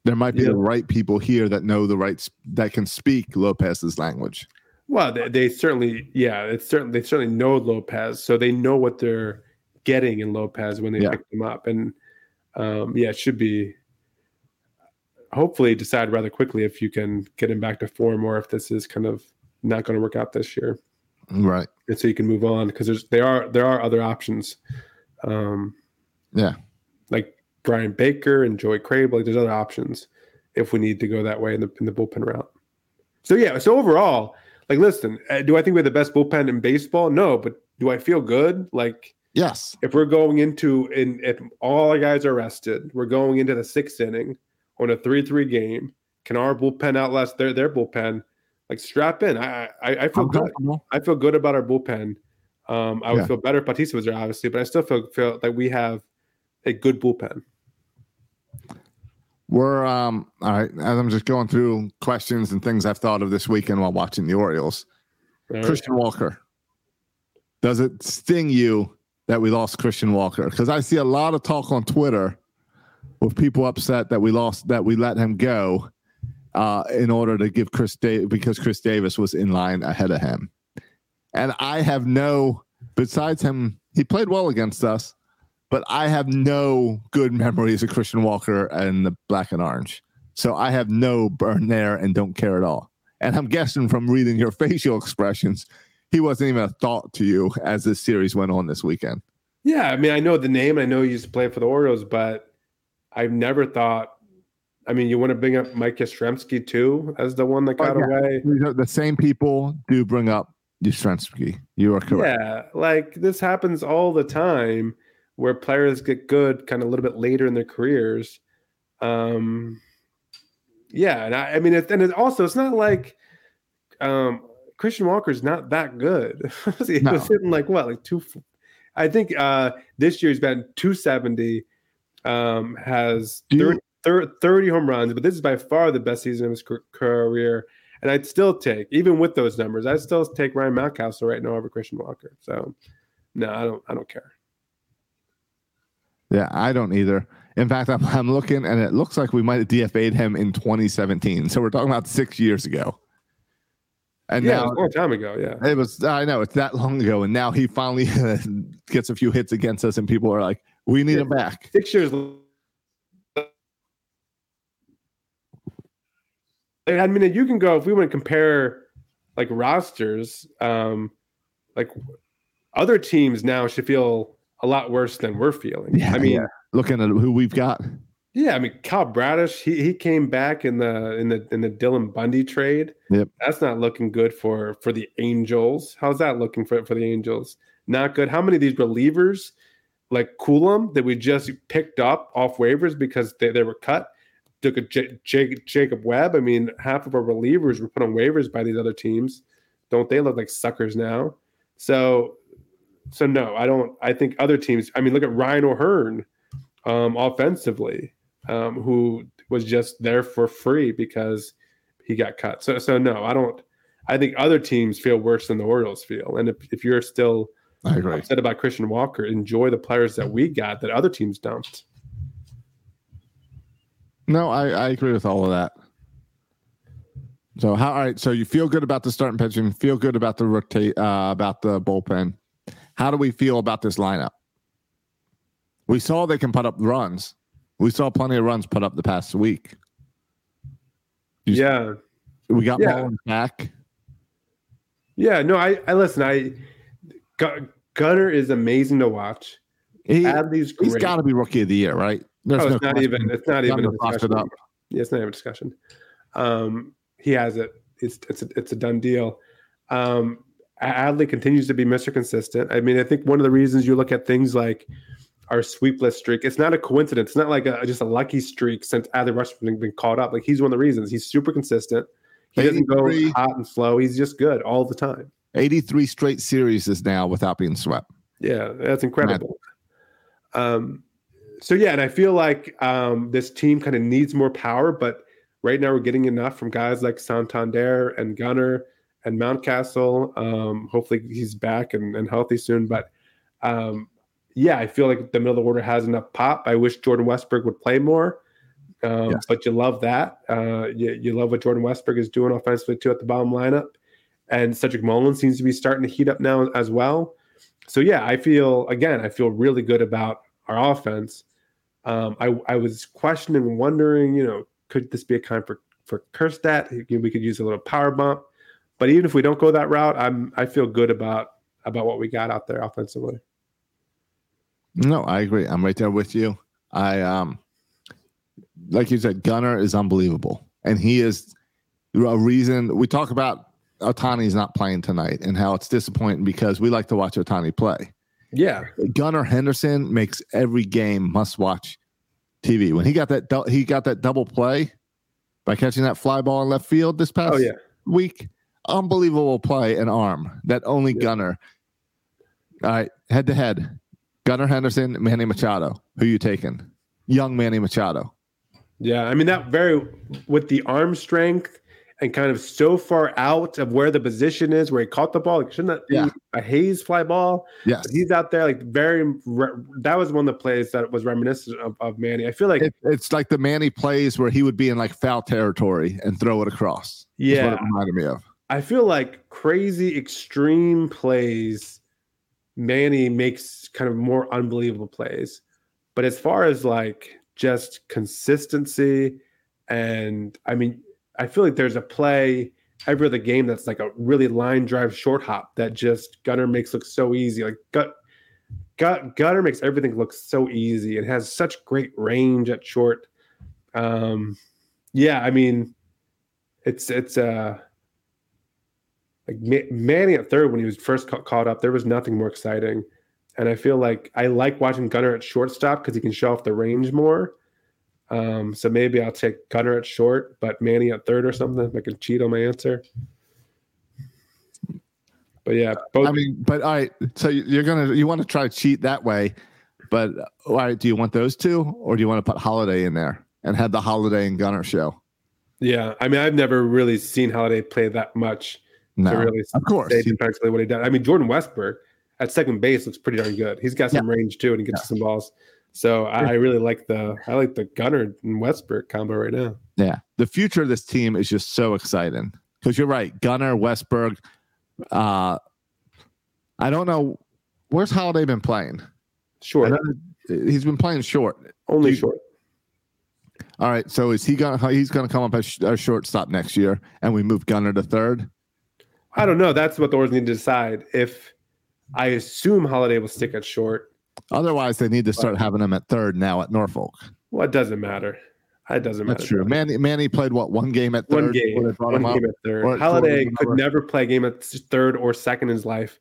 There might be Yeah. the right people here that know the right s- that can speak Lopez's language. well, they, they certainly, yeah, it's certainly they certainly know Lopez, so they know what they're getting in Lopez when they Yeah. pick them up, and um, yeah, it should be hopefully decide rather quickly if you can get him back to form or if this is kind of not going to work out this year. Right. and so you can move on because there's there are there are other options. Um, Yeah. like Bryan Baker and Joy Krehbiel. Like there's other options if we need to go that way in the in the bullpen route. So yeah, so overall, like listen, uh, do I think we're the best bullpen in baseball? No, but do I feel good? Like Yes. if we're going into in if all our guys are rested, we're going into the sixth inning on a three three game. Can our bullpen outlast their their bullpen? Like strap in. I I, I feel I'm good. I feel good about our bullpen. Um, I would Yeah. feel better if Bautista was there, obviously, but I still feel feel like we have a good bullpen. We're um all right. As I'm just going through questions and things I've thought of this weekend while watching the Orioles. Right. Christian Walker. Does it sting you that we lost Christian Walker? Because I see a lot of talk on Twitter with people upset that we lost that we let him go uh, in order to give Chris Davis because Chris Davis was in line ahead of him. And I have no besides him, he played well against us, but I have no good memories of Christian Walker and the black and orange. So I have no burn there and don't care at all. And I'm guessing from reading your facial expressions, he wasn't even a thought to you as this series went on this weekend. Yeah, I mean, I know the name. I know he used to play for the Orioles, but I've never thought. I mean, you want to bring up Mike Yastrzemski too as the one that got Oh, yeah. away. The same people do bring up Yastrzemski. You are correct. Yeah, like this happens all the time where players get good kind of a little bit later in their careers. Um, yeah, and I, I mean, it, and it also it's not like um, Christian Walker's not that good. he No. was hitting like what, like two. I think uh, this year he's been 270, um, has 30, 30 home runs, but this is by far the best season of his career. And I'd still take, even with those numbers, I'd still take Ryan Mountcastle right now over Christian Walker. So, no, I don't, I don't care. Yeah, I don't either. In fact, I'm, I'm looking and it looks like we might have DFA'd him in 2017. So we're talking about six years ago. And yeah, now a long time ago. Yeah, it was, I know it's that long ago. And now he finally gets a few hits against us, and people are like, we need him back. six years. I mean, you can go if we want to compare like rosters. Um, like other teams now should feel a lot worse than we're feeling. Yeah, I mean, yeah. Looking at who we've got. Yeah, I mean Kyle Bradish, he he came back in the in the in the Dylan Bundy trade. Yep. That's not looking good for for the Angels. How's that looking for for the Angels? Not good. How many of these relievers like Coulombe that we just picked up off waivers because they, they were cut? Took a J, J, Jacob Webb. I mean, half of our relievers were put on waivers by these other teams. Don't they look like suckers now? So so no, I don't. I think other teams. I mean, look at Ryan O'Hearn um, offensively, um, who was just there for free because he got cut. So, so no, I don't. I think other teams feel worse than the Orioles feel. And if, if you're still I agree. Said about Christian Walker, enjoy the players that we got that other teams don't. No, I, I agree with all of that. So how all right, so you feel good about the starting pitching, feel good about the rotate uh, about the bullpen. How do we feel about this lineup? We saw they can put up runs. We saw plenty of runs put up the past week. You- Yeah, We got Yeah. Back. yeah. No, I, I listen. I Gunnar is amazing to watch. He, Adley's he's great. got to be rookie of the year, right? There's oh, no it's not question. even. It's not even a it discussion. up. Yeah, it's not even a discussion. Um, he has it. It's it's a, it's a done deal. Um, Adley continues to be Mr. Consistent. I mean, I think one of the reasons you look at things like our sweepless streak, it's not a coincidence. It's not like a, just a lucky streak since Adley Rutschman's been, been caught up. Like he's one of the reasons. He's super consistent. He doesn't go hot and slow. He's just good all the time. 83 straight series is now without being swept. Yeah, that's incredible. Um, so yeah, and I feel like um, this team kind of needs more power, but right now we're getting enough from guys like Santander and Gunnar and Mountcastle. Um, hopefully he's back and, and healthy soon. But um, yeah, I feel like the middle of the order has enough pop. I wish Jordan Westburg would play more. Um, Yes. But you love that. Uh, you, you love what Jordan Westburg is doing offensively too at the bottom lineup. And Cedric Mullins seems to be starting to heat up now as well. So yeah, I feel again, I feel really good about our offense. Um, I I was questioning, wondering, you know, could this be a kind for for Kjerstad? We could use a little power bump, but even if we don't go that route, I'm I feel good about about what we got out there offensively. No, I agree. I'm right there with you. I um like you said, Gunnar is unbelievable. And he is a reason we talk about Ohtani's not playing tonight and how it's disappointing because we like to watch Ohtani play. Yeah, Gunnar Henderson makes every game must watch TV. When he got that dou- he got that double play by catching that fly ball in left field this past oh yeah, week. Unbelievable play and arm that only Yeah. Gunnar. All right, head to head. Gunnar Henderson, Manny Machado. Who you taking? Young Manny Machado. yeah. I mean that very with the arm strength and kind of so far out of where the position is, where he caught the ball. Like, shouldn't that be Yeah. a Hays fly ball? Yes. But he's out there like very. That was one of the plays that was reminiscent of, of Manny. I feel like It, it's like the Manny plays where he would be in like foul territory and throw it across. That's what yeah, it reminded me of. I feel like crazy extreme plays, Manny makes kind of more unbelievable plays. But as far as like just consistency, and I mean, I feel like there's a play every other game that's like a really line drive short hop that just Gunnar makes look so easy. Like gut, gut Gunnar makes everything look so easy. It has such great range at short. Um, yeah, I mean, it's it's uh like Manny at third when he was first ca- caught up. There was nothing more exciting, and I feel like I like watching Gunnar at shortstop because he can show off the range more. Um, so maybe I'll take Gunnar at short, but Manny at third or something. If I can cheat on my answer. But yeah, both. I mean, but all right. So you're gonna you want to try to cheat that way, but all right. Do you want those two, or do you want to put Holliday in there and have the Holliday and Gunnar show? Yeah, I mean, I've never really seen Holliday play that much no, to really of course say defensively what he does. I mean, Jordan Westburg at second base looks pretty darn good. He's got some yeah. range too, and he gets yeah. some balls. So I, I, really like the I like the Gunnar and Westburg combo right now. Yeah, the future of this team is just so exciting because you're right, Gunnar Westburg. Uh, I don't know where's Holliday been playing. Short. He's been playing short. Only you, short. All right. So is he gonna he's gonna come up as a shortstop next year, and we move Gunnar to third? I don't know. That's what the Orioles need to decide. If I assume Holliday will stick at short, Otherwise, they need to start having him at third now at Norfolk. Well, it doesn't matter. It doesn't matter. That's true. Manny, Manny played what one game at third. One game. One game at third. Or Holliday could never play a game at third or second in his life.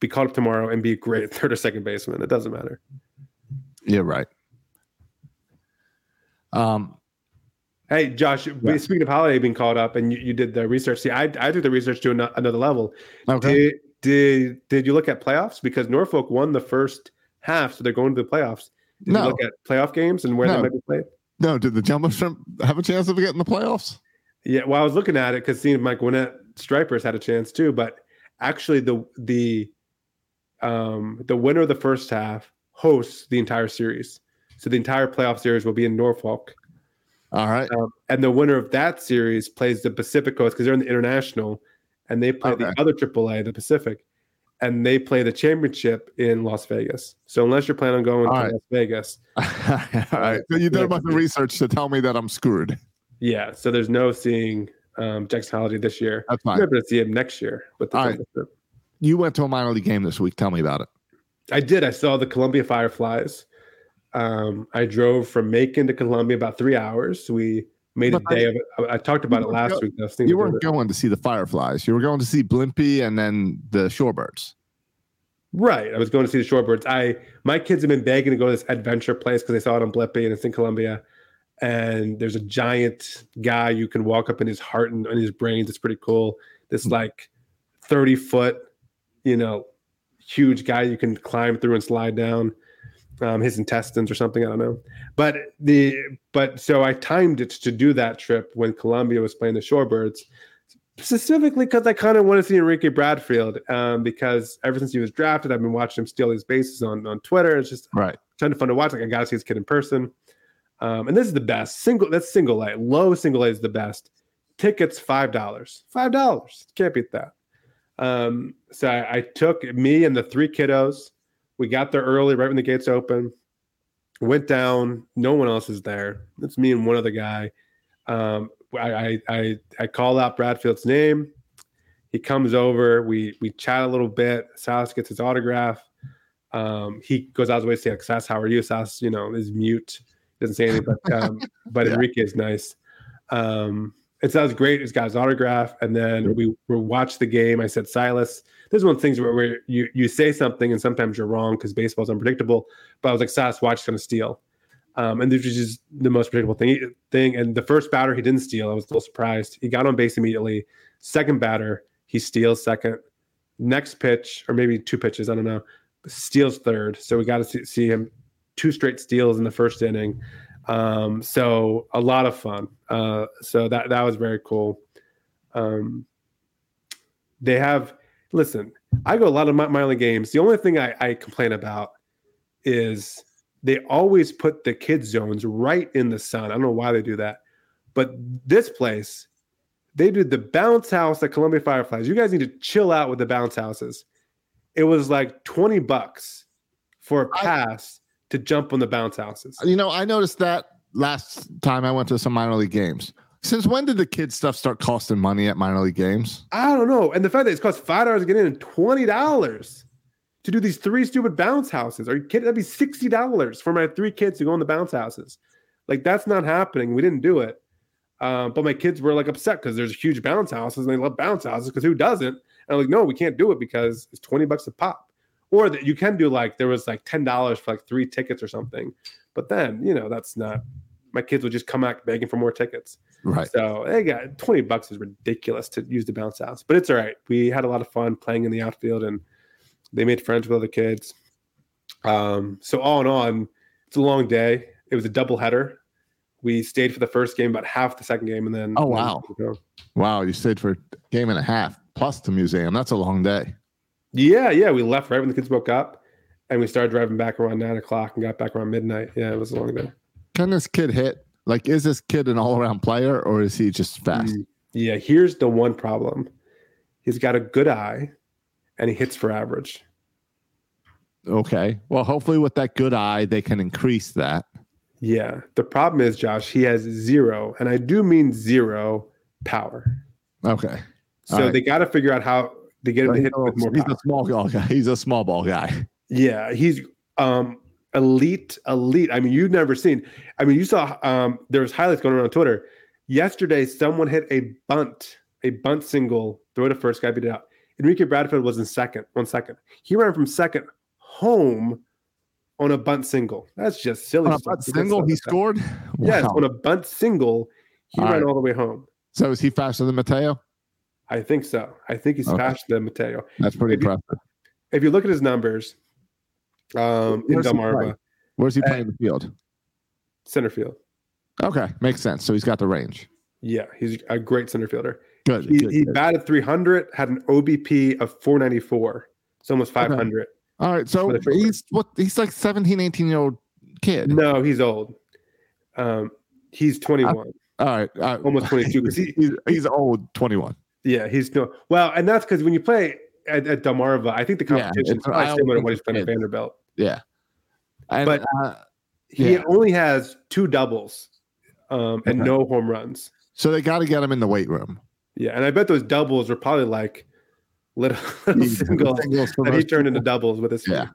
Be called up tomorrow and be a great third or second baseman. It doesn't matter. Yeah, right. Um, hey, Josh. Yeah. Speaking of Holliday being called up, and you, you did the research. See, I I did the research to another level. Okay. Did, did did you look at playoffs? Because Norfolk won the first half, so they're going to the playoffs. Did no. you look at playoff games and where no. they might be played? No, did the Jumbo Shrimp have a chance of getting the playoffs? Yeah, well, I was looking at it because seeing Mike Gwinnett Stripers had a chance too, but actually the the um the winner of the first half hosts the entire series. So the entire playoff series will be in Norfolk. All right. Um, and the winner of that series plays the Pacific Coast because they're in the international and they play okay. the other AAA, the Pacific, and they play the championship in Las Vegas. So unless you're planning on going All to right. Las Vegas, All right. So you did a bunch of research to tell me that I'm screwed. Yeah. So there's no seeing um, Jackson Holliday this year. That's fine. You're able to see him next year. With the right. You went to a minor league game this week. Tell me about it. I did. I saw the Columbia Fireflies. Um, I drove from Macon to Columbia about three hours. We made but a day I, of it. I, I talked about it last go, week. You weren't going to see the Fireflies. You were going to see Blippi and then the Shorebirds. Right. I was going to see the Shorebirds. I my kids have been begging to go to this adventure place because they saw it on Blippi and it's in Columbia. And there's a giant guy you can walk up in his heart and, in his brains. It's pretty cool. This hmm. like 30 foot, you know, huge guy you can climb through and slide down um, his intestines or something. I don't know. But the but so I timed it to do that trip when Columbia was playing the Shorebirds, specifically because I kind of want to see Enrique Bradfield um, because ever since he was drafted, I've been watching him steal his bases on on Twitter. It's just right, Kind of fun to watch. Like I got to see this kid in person. Um, and this is the best single. That's single A. Low single A is the best. Tickets five dollars. Five dollars. Can't beat that. Um, so I, I took me and the three kiddos we got there early, right when the gates open. Went down. No one else is there. It's me and one other guy. Um, I, I I call out Bradfield's name. He comes over. We we chat a little bit. Sass gets his autograph. Um, he goes out of his way to say, like, Sass, how are you? Sass, you know, is mute. Doesn't say anything, but um, but yeah. Enrique is nice. Um, it sounds great. He's got his autograph, and then we we watched the game. I said, Silas, this is one of the things where, where you you say something and sometimes you're wrong because baseball's unpredictable. But I was like, Sass, watch going to steal. Um, and this was just the most predictable thing. Thing. And the first batter he didn't steal. I was a little surprised. He got on base immediately. Second batter he steals second. Next pitch or maybe two pitches, I don't know. Steals third. So we got to see, see him two straight steals in the first inning. Um, so a lot of fun. Uh, so that that was very cool. Um, they have listen, I go a lot of minor league games. The only thing I, I complain about is they always put the kids zones right in the sun. I don't know why they do that, but this place, they did the bounce house at Columbia Fireflies. You guys need to chill out with the bounce houses. It was like 20 bucks for a pass I, to jump on the bounce houses. You know, I noticed that last time I went to some minor league games. Since when did the kid stuff start costing money at minor league games? I don't know. And the fact that it's cost five dollars to get in and twenty dollars to do these three stupid bounce houses. Are you kidding? That'd be sixty dollars for my three kids to go in the bounce houses. Like that's not happening. We didn't do it. Um, but my kids were like upset because there's huge bounce houses and they love bounce houses because who doesn't? And I'm like, no, we can't do it because it's 20 bucks a pop. Or that you can do like there was like ten dollars for like three tickets or something. But then, you know, that's not my kids would just come out begging for more tickets. Right. So they got 20 bucks is ridiculous to use the bounce house, but it's all right. We had a lot of fun playing in the outfield and they made friends with other kids. Um, so all in all, I'm, it's a long day. It was a double header. We stayed for the first game, about half the second game, and then Oh, wow. Wow, you stayed for a game and a half plus the museum. That's a long day. Yeah, yeah. We left right when the kids woke up, and we started driving back around nine o'clock and got back around midnight. Yeah, it was a long day. Can this kid hit? Like, is this kid an all around player or is he just fast? Mm, Yeah, here's the one problem. He's got a good eye, and he hits for average. Okay. Well, hopefully, with that good eye, they can increase that. Yeah. The problem is, Josh, he has zero, and I do mean zero power. Okay. So All right. they got to figure out how to get him to hit with more he's a small ball guy. He's a small ball guy. Yeah, he's um elite, elite. I mean, you've never seen. I mean, you saw um there was highlights going around on Twitter. Yesterday, someone hit a bunt, a bunt single, throw to first, guy beat it out. Enrique Bradfield was in second, one second. He ran from second home on a bunt single. That's just silly. On a bunt He single, he scored. Yes, on a bunt single, he All ran right. all the way home. So is he faster than Mateo? I think so. I think he's Okay. faster than Mateo. That's pretty If you- impressive. If you look at his numbers, um, in Delmarva. Where's he playing the field? center field. Okay, makes sense. So he's got the range. Yeah, he's a great center fielder. Good. He, good, he good. batted 300, had an OBP of 494. It's almost 500. All right. So for the short he's what? He's like 17, 18 year old kid. No, he's old. Um, he's 21, All right. all right. almost 22. 'cause he, he's, he's old, 21. yeah, he's no. Well, and that's because when you play at, at Delmarva, I think the Yeah, competition is I probably always similar to what he's playing at Vanderbilt. Yeah. And, But- uh, He Yeah. only has two doubles um, and Okay. no home runs. so they got to get him in the weight room. Yeah, and I bet those doubles were probably like little, little singles Singles that he turned into doubles with his. Yeah.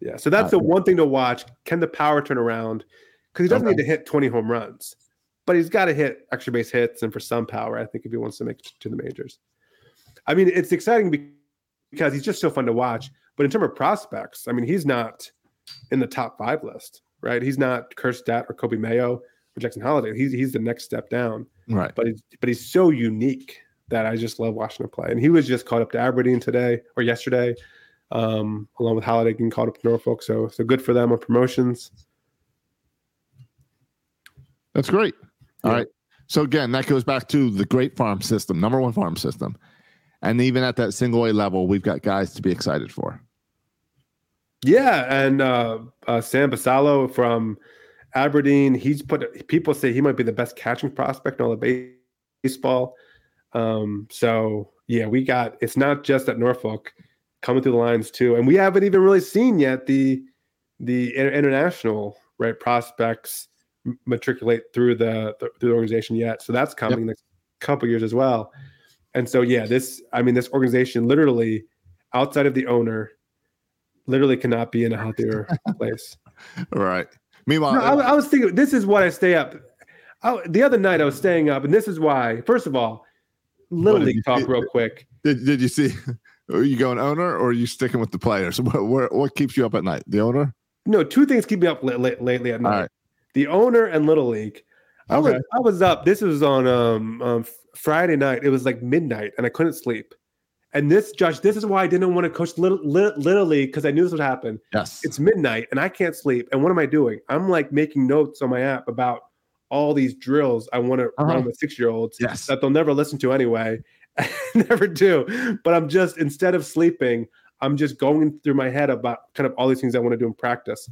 Yeah. So that's Uh, the one thing to watch. Can the power turn around? Because he doesn't Okay. need to hit 20 home runs, but he's got to hit extra base hits and for some power, I think, if he wants to make it to the majors. I mean, it's exciting because he's just so fun to watch. But in terms of prospects, I mean, he's not in the top five list, right? He's not Kjerstad or Coby Mayo or Jackson Holliday. He's he's the next step down Right. but he's but he's so unique that I just love watching him play. And he was just called up to Aberdeen today or yesterday, um, along with Holliday getting called up to Norfolk. So so good for them on promotions. That's great. All Yeah. right. So again, that goes back to the great farm system, number one farm system. And even at that single A level, we've got guys to be excited for. Yeah, and uh, uh, Sam Basallo from Aberdeen, he's put. People say he might be the best catching prospect in all of baseball. Um, so yeah, we got. It's not just at Norfolk coming through the lines too, and we haven't even really seen yet the the inter- international right prospects matriculate through the, the through the organization yet. So that's coming in the next couple years as well. And so yeah, this I mean this organization literally outside of the owner literally cannot be in a healthier place. right. Meanwhile, No, I, I was thinking this is why I stay up. I, the other night I was staying up, and this is why. First of all, little What league talk see? real quick. did, did you see? Are you going owner or are you sticking with the players? What, what, what keeps you up at night? The owner? No, two things keep me up la- la- lately at night: right. the owner and little league. I was I was up. This was on um, um Friday night. It was like midnight, and I couldn't sleep. And this, Josh, this is why I didn't want to coach little little, little league because I knew this would happen. Yes. it's midnight and I can't sleep. And what am I doing? I'm like making notes on my app about all these drills I want to Uh-huh. run with six year olds yes. that they'll never listen to anyway. never do. But I'm just instead of sleeping, I'm just going through my head about kind of all these things I want to do in practice.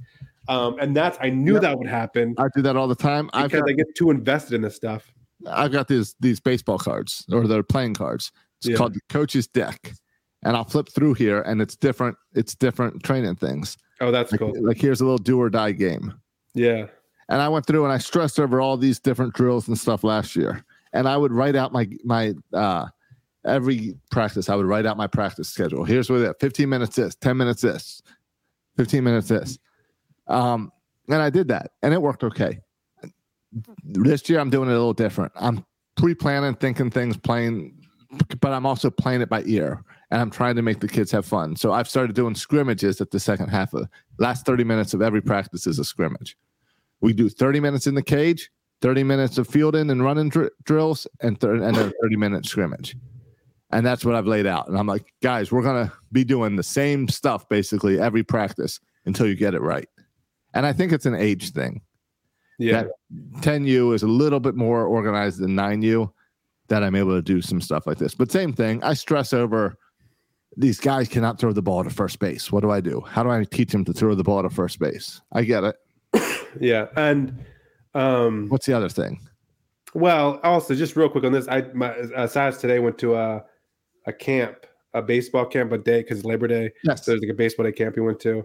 Um, and that's I knew Yep. that would happen I do that all the time. I've because got, I get too invested in this stuff. I've got these these baseball cards or they're playing cards. It's Yeah. called the coach's deck. And I'll flip through here and it's different. It's different training things. Oh, that's Like, cool. like here's a little do or die game. Yeah. And I went through and I stressed over all these different drills and stuff last year. and I would write out my my uh every practice. I would write out my practice schedule. Here's what it: 15 minutes this, 10 minutes this, 15 minutes this. Um, and I did that, and it worked okay. This year, I'm doing it a little different. I'm pre-planning, thinking things, playing, but I'm also playing it by ear, and I'm trying to make the kids have fun. So I've started doing scrimmages at the second half of last 30 minutes of every practice is a scrimmage. We do 30 minutes in the cage, 30 minutes of fielding and running dr- drills, and, and a 30 minute scrimmage. And that's what I've laid out. And I'm like, guys, we're to be doing the same stuff basically every practice until you get it right. And I think it's an age thing. Yeah. That 10U is a little bit more organized than 9U that I'm able to do some stuff like this. But same thing, I stress over these guys cannot throw the ball to first base. What do I do? How do I teach them to throw the ball to first base? I get it. Yeah. And um What's the other thing? well, also just real quick on this, I my uh, Saz today went to a a camp, a baseball camp a day because Labor Day. Yes. So there's like a baseball day camp he went to,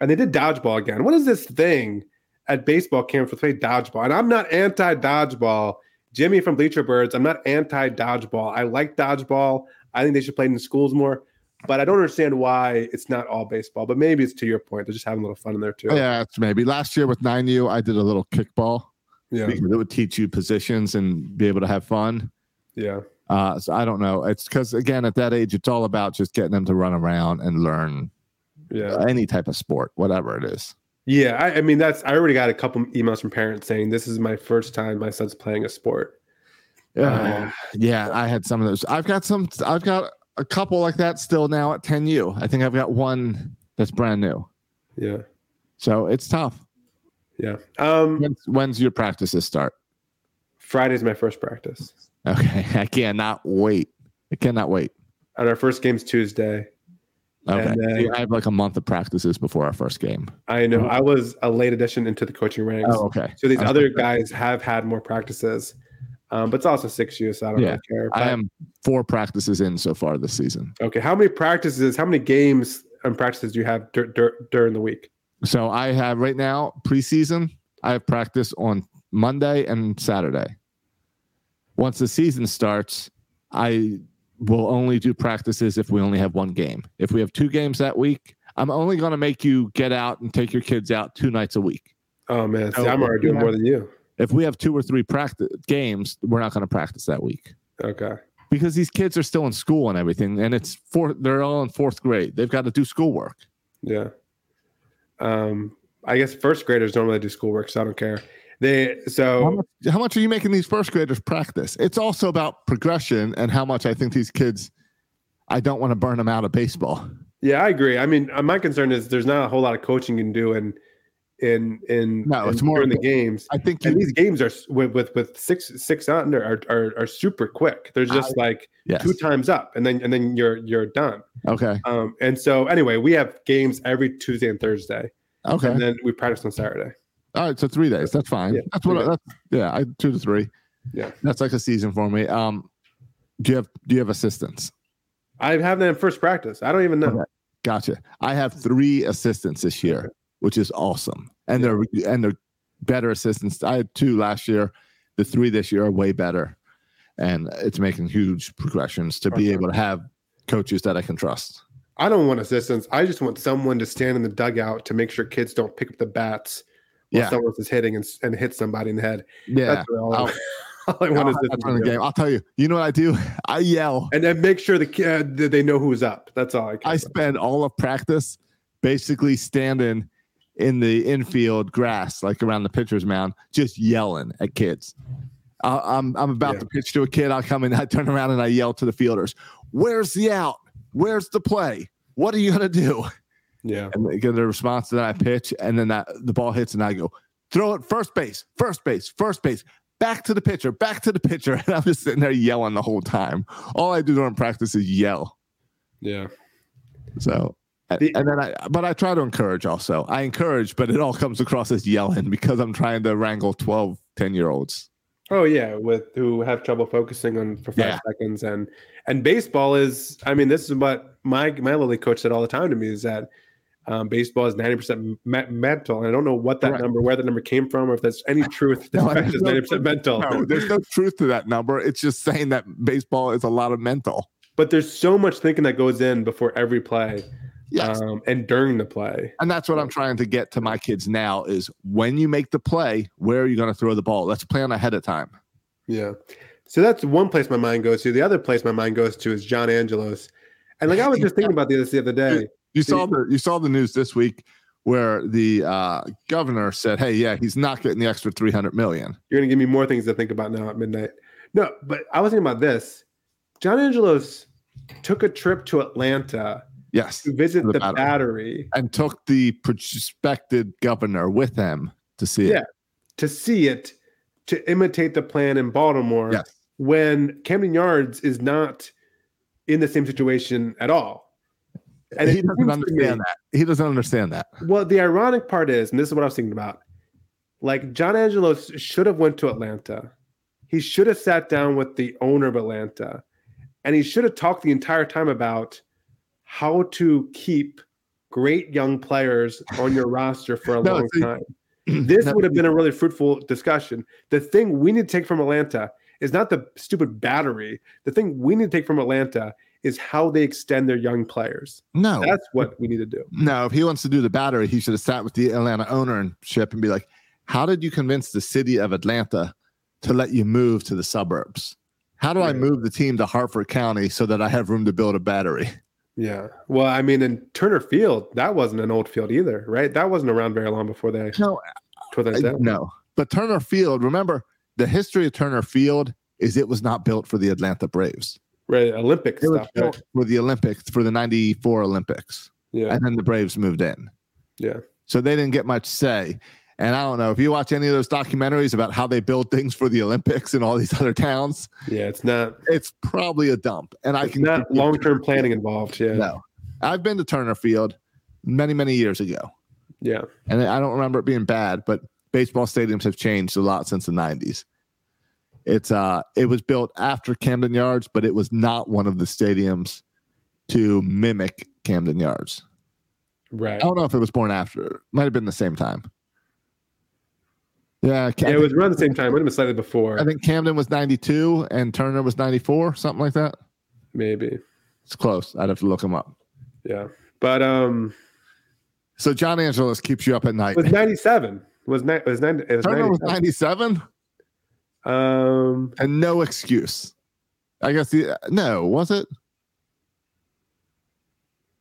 and they did dodgeball again. What is this thing at baseball camps with play dodgeball? And I'm not anti dodgeball. Jimmy from Bleacher Birds, I'm not anti dodgeball. I like dodgeball. I think they should play in schools more, but I don't understand why it's not all baseball. But maybe it's to your point. They're just having a little fun in there too. Yeah, it's maybe. Last year with 9U, I did a little kickball Yeah. it would teach you positions and be able to have fun. Yeah. Uh, so I don't know. It's because again, at that age, it's all about just getting them to run around and learn Yeah. any type of sport, whatever it is. Yeah, I, I mean that's I already got a couple emails from parents saying this is my first time my son's playing a sport. Uh, yeah, I had some of those. I've got some. I've got a couple like that still now at 10U. I think I've got one that's brand new. Yeah, So it's tough. yeah. Um, When's, when's your practices start? Friday's my first practice, Okay, I cannot wait. I cannot wait. and our first game's Tuesday. Okay, then- I have like a month of practices before our first game. I know I was a late addition into the coaching ranks, Oh, okay. so these other guys have had more practices, um, but it's also six years, so I don't Yeah, really care. I am four practices in so far this season. okay. How many practices? How many games and practices do you have dur- dur- during the week? So I have right now preseason. I have practice on Monday and Saturday. Once the season starts, I will only do practices if we only have one game. If we have two games that week, I'm only going to make you get out and take your kids out two nights a week. Oh man, see, Oh, I'm already doing yeah. more than you. If we have two or three practice games, we're not going to practice that week Okay. because these kids are still in school and everything, and it's fourth. They're all in fourth grade. They've got to do schoolwork. Yeah. Um, I guess first graders don't really do schoolwork, so I don't care. They How so much, how much are you making these first graders practice? It's also about progression and how much I think these kids. I don't want to burn them out of baseball. yeah, I agree. I mean, uh, my concern is there's not a whole lot of coaching you can do in in in No, it's in- more in the games. I think you, these games are with with, with six six under are, are are super quick. They're just like yes. two times up, and then and then you're you're done. Okay. Um, and so anyway, we have games every Tuesday and Thursday, Okay. and then we practice on Saturday. All right. So three days. That's fine. Yeah, that's what. I, that's, yeah. I two to three. Yeah. That's like a season for me. Um, do you have do you have assistants? I have them in first practice. I don't even know. Okay. Gotcha. I have three assistants this year, which is awesome, and they're and they're better assistants. I had two last year. The three this year are way better, and it's making huge progressions to be able to have coaches that I can trust. I don't want assistants. I just want someone to stand in the dugout to make sure kids don't pick up the bats Yeah. someone is hitting and, and hit somebody in the head. Yeah. That's all, I- I'll- I I'll want is during the game. I'll tell you. You know what I do? I yell. And then make sure the kid uh, that they know who's up. That's all I I about. spend all of practice basically standing in the infield grass, like around the pitcher's mound, just yelling at kids. I I'm I'm about Yeah. to pitch to a kid. I come in, I turn around and I yell to the fielders, "Where's the out? Where's the play? What are you gonna do?" Yeah. And they get the response that I pitch, and then that the ball hits, and I go, "Throw it first base, first base, first base." Back to the pitcher, back to the pitcher. And I'm just sitting there yelling the whole time. All I do during practice is yell. Yeah. So, and The- and then I, but I try to encourage also. I encourage, but it all comes across as yelling because I'm trying to wrangle 12, 10 year olds. Oh yeah, with who have trouble focusing on for five Yeah. seconds and and baseball is. I mean, this is what my my little coach said all the time to me is that Um, baseball is ninety percent me- mental, and I don't know what that Right. number, where the number came from, or if there's any truth. to No, the fact there's it's no ninety percent mental. No, there's no truth to that number. It's just saying that baseball is a lot of mental. But there's so much thinking that goes in before every play, Yes. um, and during the play. and that's what I'm trying to get to my kids now is when you make the play, where are you going to throw the ball? Let's plan ahead of time. Yeah. So that's one place my mind goes to. The other place my mind goes to is John Angelos. And like I was just thinking about this the other day. You saw the you saw the news this week where the uh, governor said, "Hey, yeah, he's not getting the extra 300 million." You're gonna give me more things to think about now at midnight. No, but I was thinking about this. John Angelos took a trip to Atlanta Yes, to visit The the, Battery. battery. and took the prospective governor with him to see it. Yeah. to see it to imitate the plan in Baltimore Yes. when Camden Yards is not in the same situation at all. And he doesn't understand that. He doesn't understand that. Well, the ironic part is, and this is what I was thinking about, like John Angelo should have went to Atlanta. He should have sat down with the owner of Atlanta, and he should have talked the entire time about how to keep great young players on your roster for a No, long time. This No, would have been a really fruitful discussion. The thing we need to take from Atlanta is not the stupid battery. The thing we need to take from Atlanta is how they extend their young players. No, That's what we need to do. no. If he wants to do the battery, he should have sat with the Atlanta ownership and ship and be like, "How did you convince the city of Atlanta to let you move to the suburbs? How do I move the team to Harford County so that I have room to build a battery?" Yeah. Well, I mean, in Turner Field, that wasn't an old field either, right? That wasn't around very long before they No, tore that down. no. But Turner Field, remember the history of Turner Field is it was not built for the Atlanta Braves. Right. Olympic was stuff. Right? for the Olympics for the '94 Olympics, Yeah. and then the Braves moved in. Yeah. So they didn't get much say. And I don't know if you watch any of those documentaries about how they build things for the Olympics and all these other towns, Yeah. It's not, it's probably a dump. And I can not long term planning involved. Yeah. No, I've been to Turner Field many, many years ago, Yeah. and I don't remember it being bad. But baseball stadiums have changed a lot since the '90s. It's uh, it was built after Camden Yards, but it was not one of the stadiums to mimic Camden Yards. Right. I don't know if it was born after. It might have been the same time. Yeah, I Yeah, it was around the same time. It would have been slightly before, I think Camden was 92 and Turner was 94, something like that. maybe. It's close. I'd have to look them up. Yeah. But um So John Angelos keeps you up at night. it was 97. It was, ni- it was, 90, it was Turner was 97. 97 Um, and no excuse. I guess the no, was it?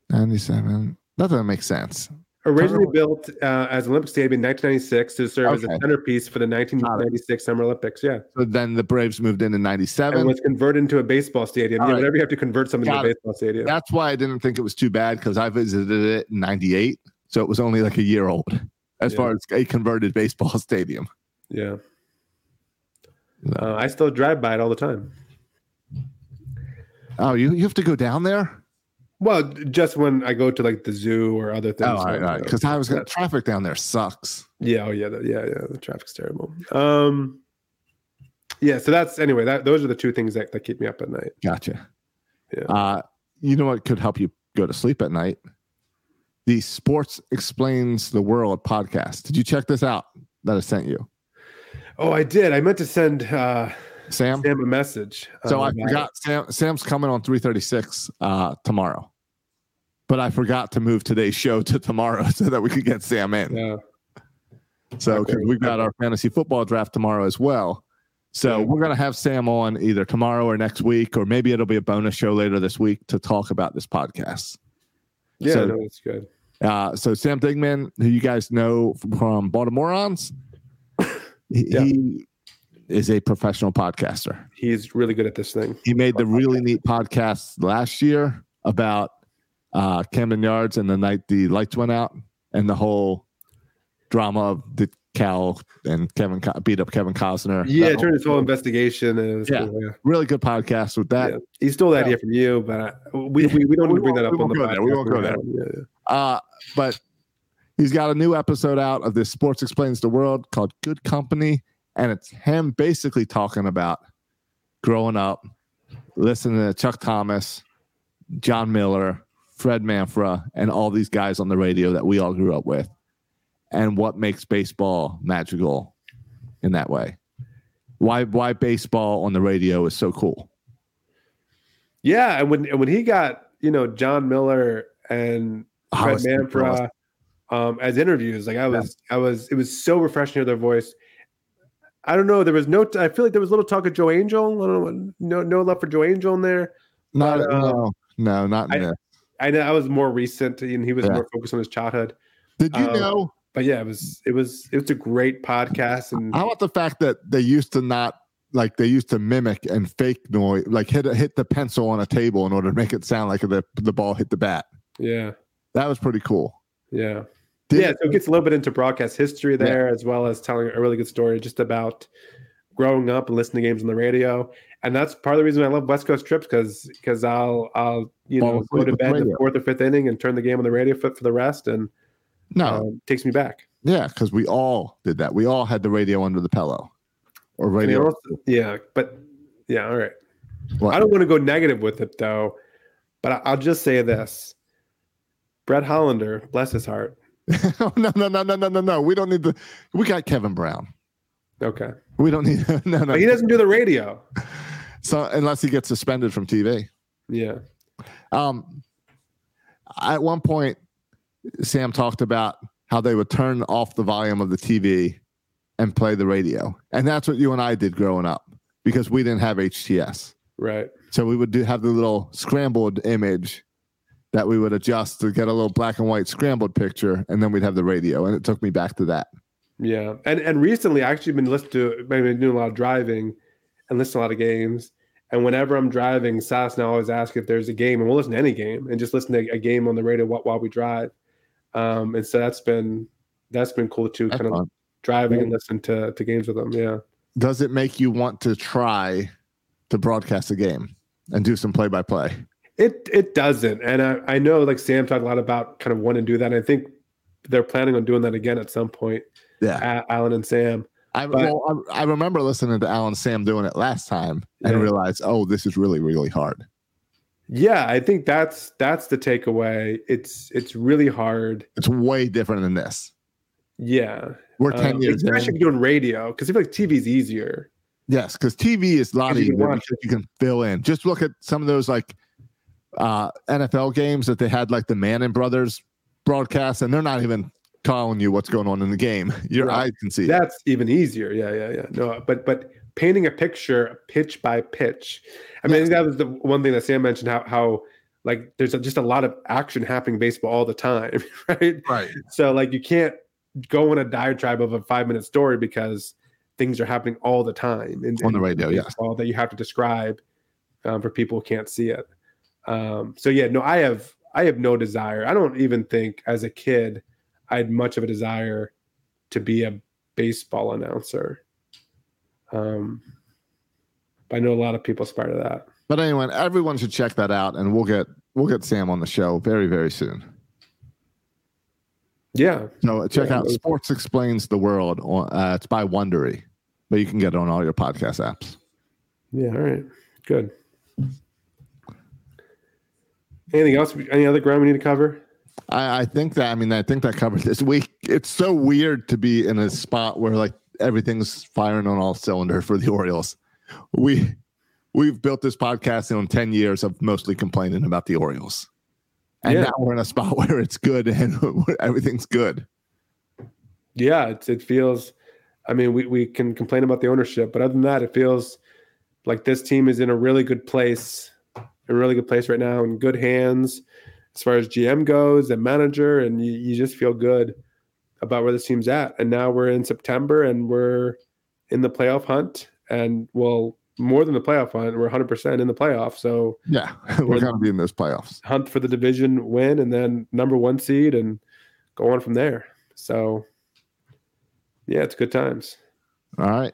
97. That doesn't make sense. originally built uh, as Olympic Stadium in 1996 to serve as a centerpiece for the 1996 Summer Olympics. Yeah. So then the Braves moved in in And 97. was converted into a baseball stadium. All yeah, right. whenever you have to convert something to a it. baseball stadium. That's why I didn't think it was too bad because I visited it in 98. So it was only like a year old as Yeah. far as a converted baseball stadium. Yeah. Uh, I still drive by it all the time. Oh, you, you have to go down there? Well, just when I go to like the zoo or other things. Oh, all right, all right. Because I was gonna, traffic down there sucks. Yeah, oh yeah, the, yeah, yeah. The traffic's terrible. Um, yeah. So that's anyway. That those are the two things that, that keep me up at night. Gotcha. Yeah. Uh, you know what could help you go to sleep at night? The Sports Explains the World podcast. Did you check this out that I sent you, Oh, I did. I meant to send uh, Sam? Sam a message. So um, I forgot. Sam, Sam's coming on 336 uh, tomorrow, but I forgot to move today's show to tomorrow so that we could get Sam in. Yeah. So Okay. we've got our fantasy football draft tomorrow as well. So Yeah. we're gonna have Sam on either tomorrow or next week, or maybe it'll be a bonus show later this week to talk about this podcast. Yeah. So- no, it's good. Uh, so Sam Dingman, who you guys know from Baltimoreans, he, Yeah. he is a professional podcaster. He's really good at this thing. He made the really neat podcast last year about uh, Camden Yards and the night the lights went out and the whole drama of the Cal and Kevin beat up Kevin Costner. Yeah, it turned his whole whole- investigation. And it was Yeah. cool, yeah. really good podcast with that. Yeah. He stole that idea from you, but we, we, we don't need to bring that up on the won't there. We won't go there. Yeah, yeah. Uh, but he's got a new episode out of this Sports Explains the World called Good Company. And it's him basically talking about growing up, listening to Chuck Thompson, Jon Miller, Fred Manfra, and all these guys on the radio that we all grew up with, and what makes baseball magical in that way. Why why baseball on the radio is so cool. Yeah, and when and when he got you know Jon Miller and Oh, Fred Manfra um, as interviews, like I was, I was, it was so refreshing to hear their voice. I don't know. There was no. I feel like there was a little talk of Joe Angel. I don't know. No, no love for Joe Angel in there. Not, But, um, no, no, not in I-. I know I was more recent, and he was Yeah. more focused on his childhood. Did you um, know? But yeah, it was, it was, it was a great podcast, and How about the fact that they used to not like they used to mimic and fake noise, like hit hit the pencil on a table in order to make it sound like the the ball hit the bat. yeah, That was pretty cool. yeah. Did- yeah, so it gets a little bit into broadcast history there, as well as telling a really good story just about growing up and listening to games on the radio. And that's part of the reason I love West Coast trips because because I'll I'll you know go to bed in the fourth or fifth inning and turn the game on the radio for, for the rest, and No, um, takes me back. yeah, because we all did that. We all had the radio under the pillow, or radio. also- yeah, but yeah, all right. What? I don't want to go negative with it though, but I, I'll just say this: Brett Hollander, bless his heart. no, no, no, no, no, no, no. We don't need the. We got Kevin Brown. Okay, We don't need no, no. but he doesn't do the radio. So unless he gets suspended from TV. Yeah, Um, at one point, Sam talked about how they would turn off the volume of the TV and play the radio, and that's what you and I did growing up because we didn't have HTS. right. So we would do have the little scrambled image that we would adjust to get a little black and white scrambled picture, and then we'd have the radio, and it took me back to that. Yeah, and and recently I actually been listening to I've been doing a lot of driving and listening to a lot of games. And whenever I'm driving, Sass now always ask if there's a game, and we'll listen to any game and just listen to a game on the radio while, while we drive. Um, and so that's been that's been cool too, That's kind of fun. driving and listening to to games with them. Yeah, Does it make you want to try to broadcast a game and do some play by play? It it doesn't, and I, I know like Sam talked a lot about kind of wanting to do that. And I think they're planning on doing that again at some point. Yeah. Alan and Sam. I, But- well, I, I remember listening to Alan and Sam doing it last time and Yeah. realized, oh, this is really, really hard. Yeah, I think that's that's the takeaway. It's it's really hard. It's way different than this. Yeah, We're 10 Um, years especially in. if you're doing radio because I feel like TV's easier. Yes, because TV is a lot easier can watch because you can fill in. Just look at some of those like uh, NFL games that they had like the Manning brothers broadcast, and they're not even calling you what's going on in the game. Your Right. eyes can see. it. That's even easier. Yeah, yeah, yeah. No, but but painting a picture pitch by pitch. I mean, I that was the one thing that Sam mentioned how how like there's a, just a lot of action happening in baseball all the time, right? Right. So like you can't go on a diatribe of a five minute story because things are happening all the time in, On the radio, yes. baseball that you have to describe um, for people who can't see it. Um, so yeah, no, I have I have no desire. I don't even think as a kid I had much of a desire to be a baseball announcer. Um, but I know a lot of people aspire to that. But anyway, everyone should check that out, and we'll get we'll get Sam on the show very, very soon. Yeah, So check Yeah, out Sports Explains the World. Uh, it's by Wondery, but you can get it on all your podcast apps. yeah. All right, good. Anything else? Any other ground we need to cover? I, I think that I mean I think that covers this week. It's so weird to be in a spot where like everything's firing on all cylinder for the Orioles. We we've built this podcast in 10 years of mostly complaining about the Orioles. And Yeah. now we're in a spot where it's good and everything's good. Yeah, it's, it feels. I mean, we, we can complain about the ownership, but other than that, it feels like this team is in a really good place, a really good place right now, in good hands as far as GM goes and manager, and you, you just feel good about where this team's at. And now we're in September and we're in the playoff hunt, and well, more than the playoff hunt, we're 100% in the playoff. So Yeah, we're going to be in those playoffs. hunt for the division win and then number one seed and go on from there. So, yeah, it's good times. All right.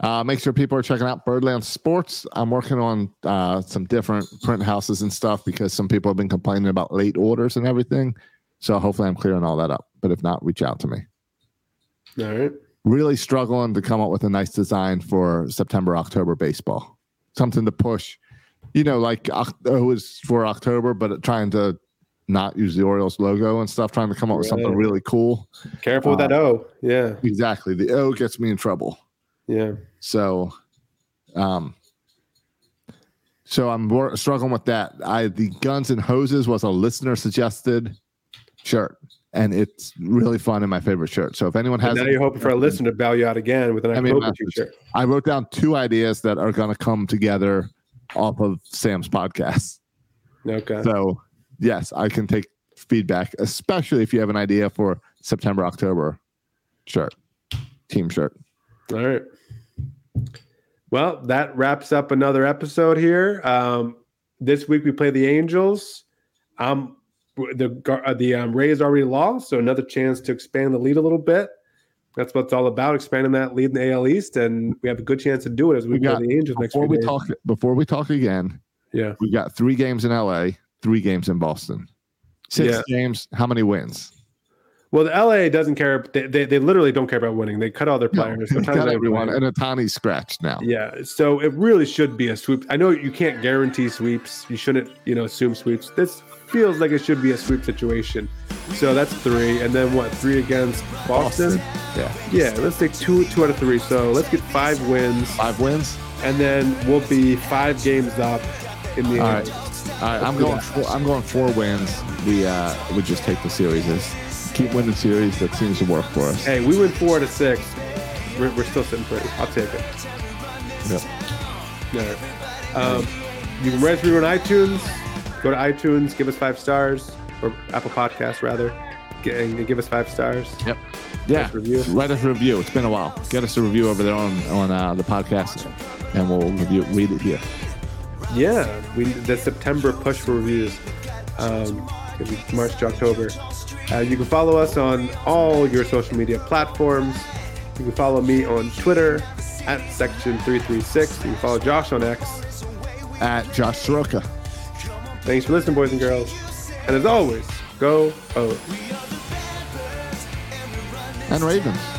Uh, make sure people are checking out Birdland Sports. I'm working on uh, some different print houses and stuff because some people have been complaining about late orders and everything. So hopefully I'm clearing all that up. But if not, reach out to me. All right. Really struggling to come up with a nice design for September, October baseball. Something to push, you know, like it was for October, but trying to not use the Orioles logo and stuff, trying to come up with something really cool. Careful with that O. Yeah. Exactly. The O gets me in trouble. Yeah. So, um, so I'm wor- struggling with that. I the Guns and Hoses was a listener suggested shirt, and it's really fun and my favorite shirt. So if anyone And has, now you're hoping for a listener to bail you out again with an I mean, October that's- t-shirt. I wrote down two ideas that are going to come together off of Sam's podcast. Okay. So yes, I can take feedback, especially if you have an idea for September October shirt, team shirt. All right. Well, that wraps up another episode here. Um, this week we play the Angels. Um, the uh, the um, Rays already lost, so another chance to expand the lead a little bit. That's what it's all about, expanding that lead in the AL East, and we have a good chance to do it as we, We play got- the Angels next Before we days. talk, before we talk again, Yeah, we got three games in LA, three games in Boston, six Yeah. games. How many wins? Well, the LA doesn't care. They, they, they literally don't care about winning. They cut all their No, players. got they everyone, and Ohtani's scratched now. Yeah, so it really should be a sweep. I know you can't guarantee sweeps. You shouldn't, you know, assume sweeps. This feels like it should be a sweep situation. So that's three, and then what? Three against Boston. Yeah, Yeah, let's take two, two out of three. So let's get five wins, five wins. and then we'll be five games up in the. All end. right, all right. I'm going. Four, I'm going four wins. We uh, we just take the series. Keep winning series. That seems to work for us. Hey, we win four to six. We're, we're still sitting pretty. I'll take it. Yep. Right. Um, you can rate us review on iTunes. Go to iTunes, give us five stars, or Apple Podcasts rather, and give us five stars. Yep. Yeah. review. Write us a review. It's been a while. Get us a review over there on on uh, the podcast, and we'll review read it here. Yeah, we the September push for reviews. Um, March to October. Uh, you can follow us on all your social media platforms. You can follow me on Twitter at section336. You can follow Josh on X. At Josh Soroka. Thanks for listening, boys and girls. And as always, go O. and Ravens.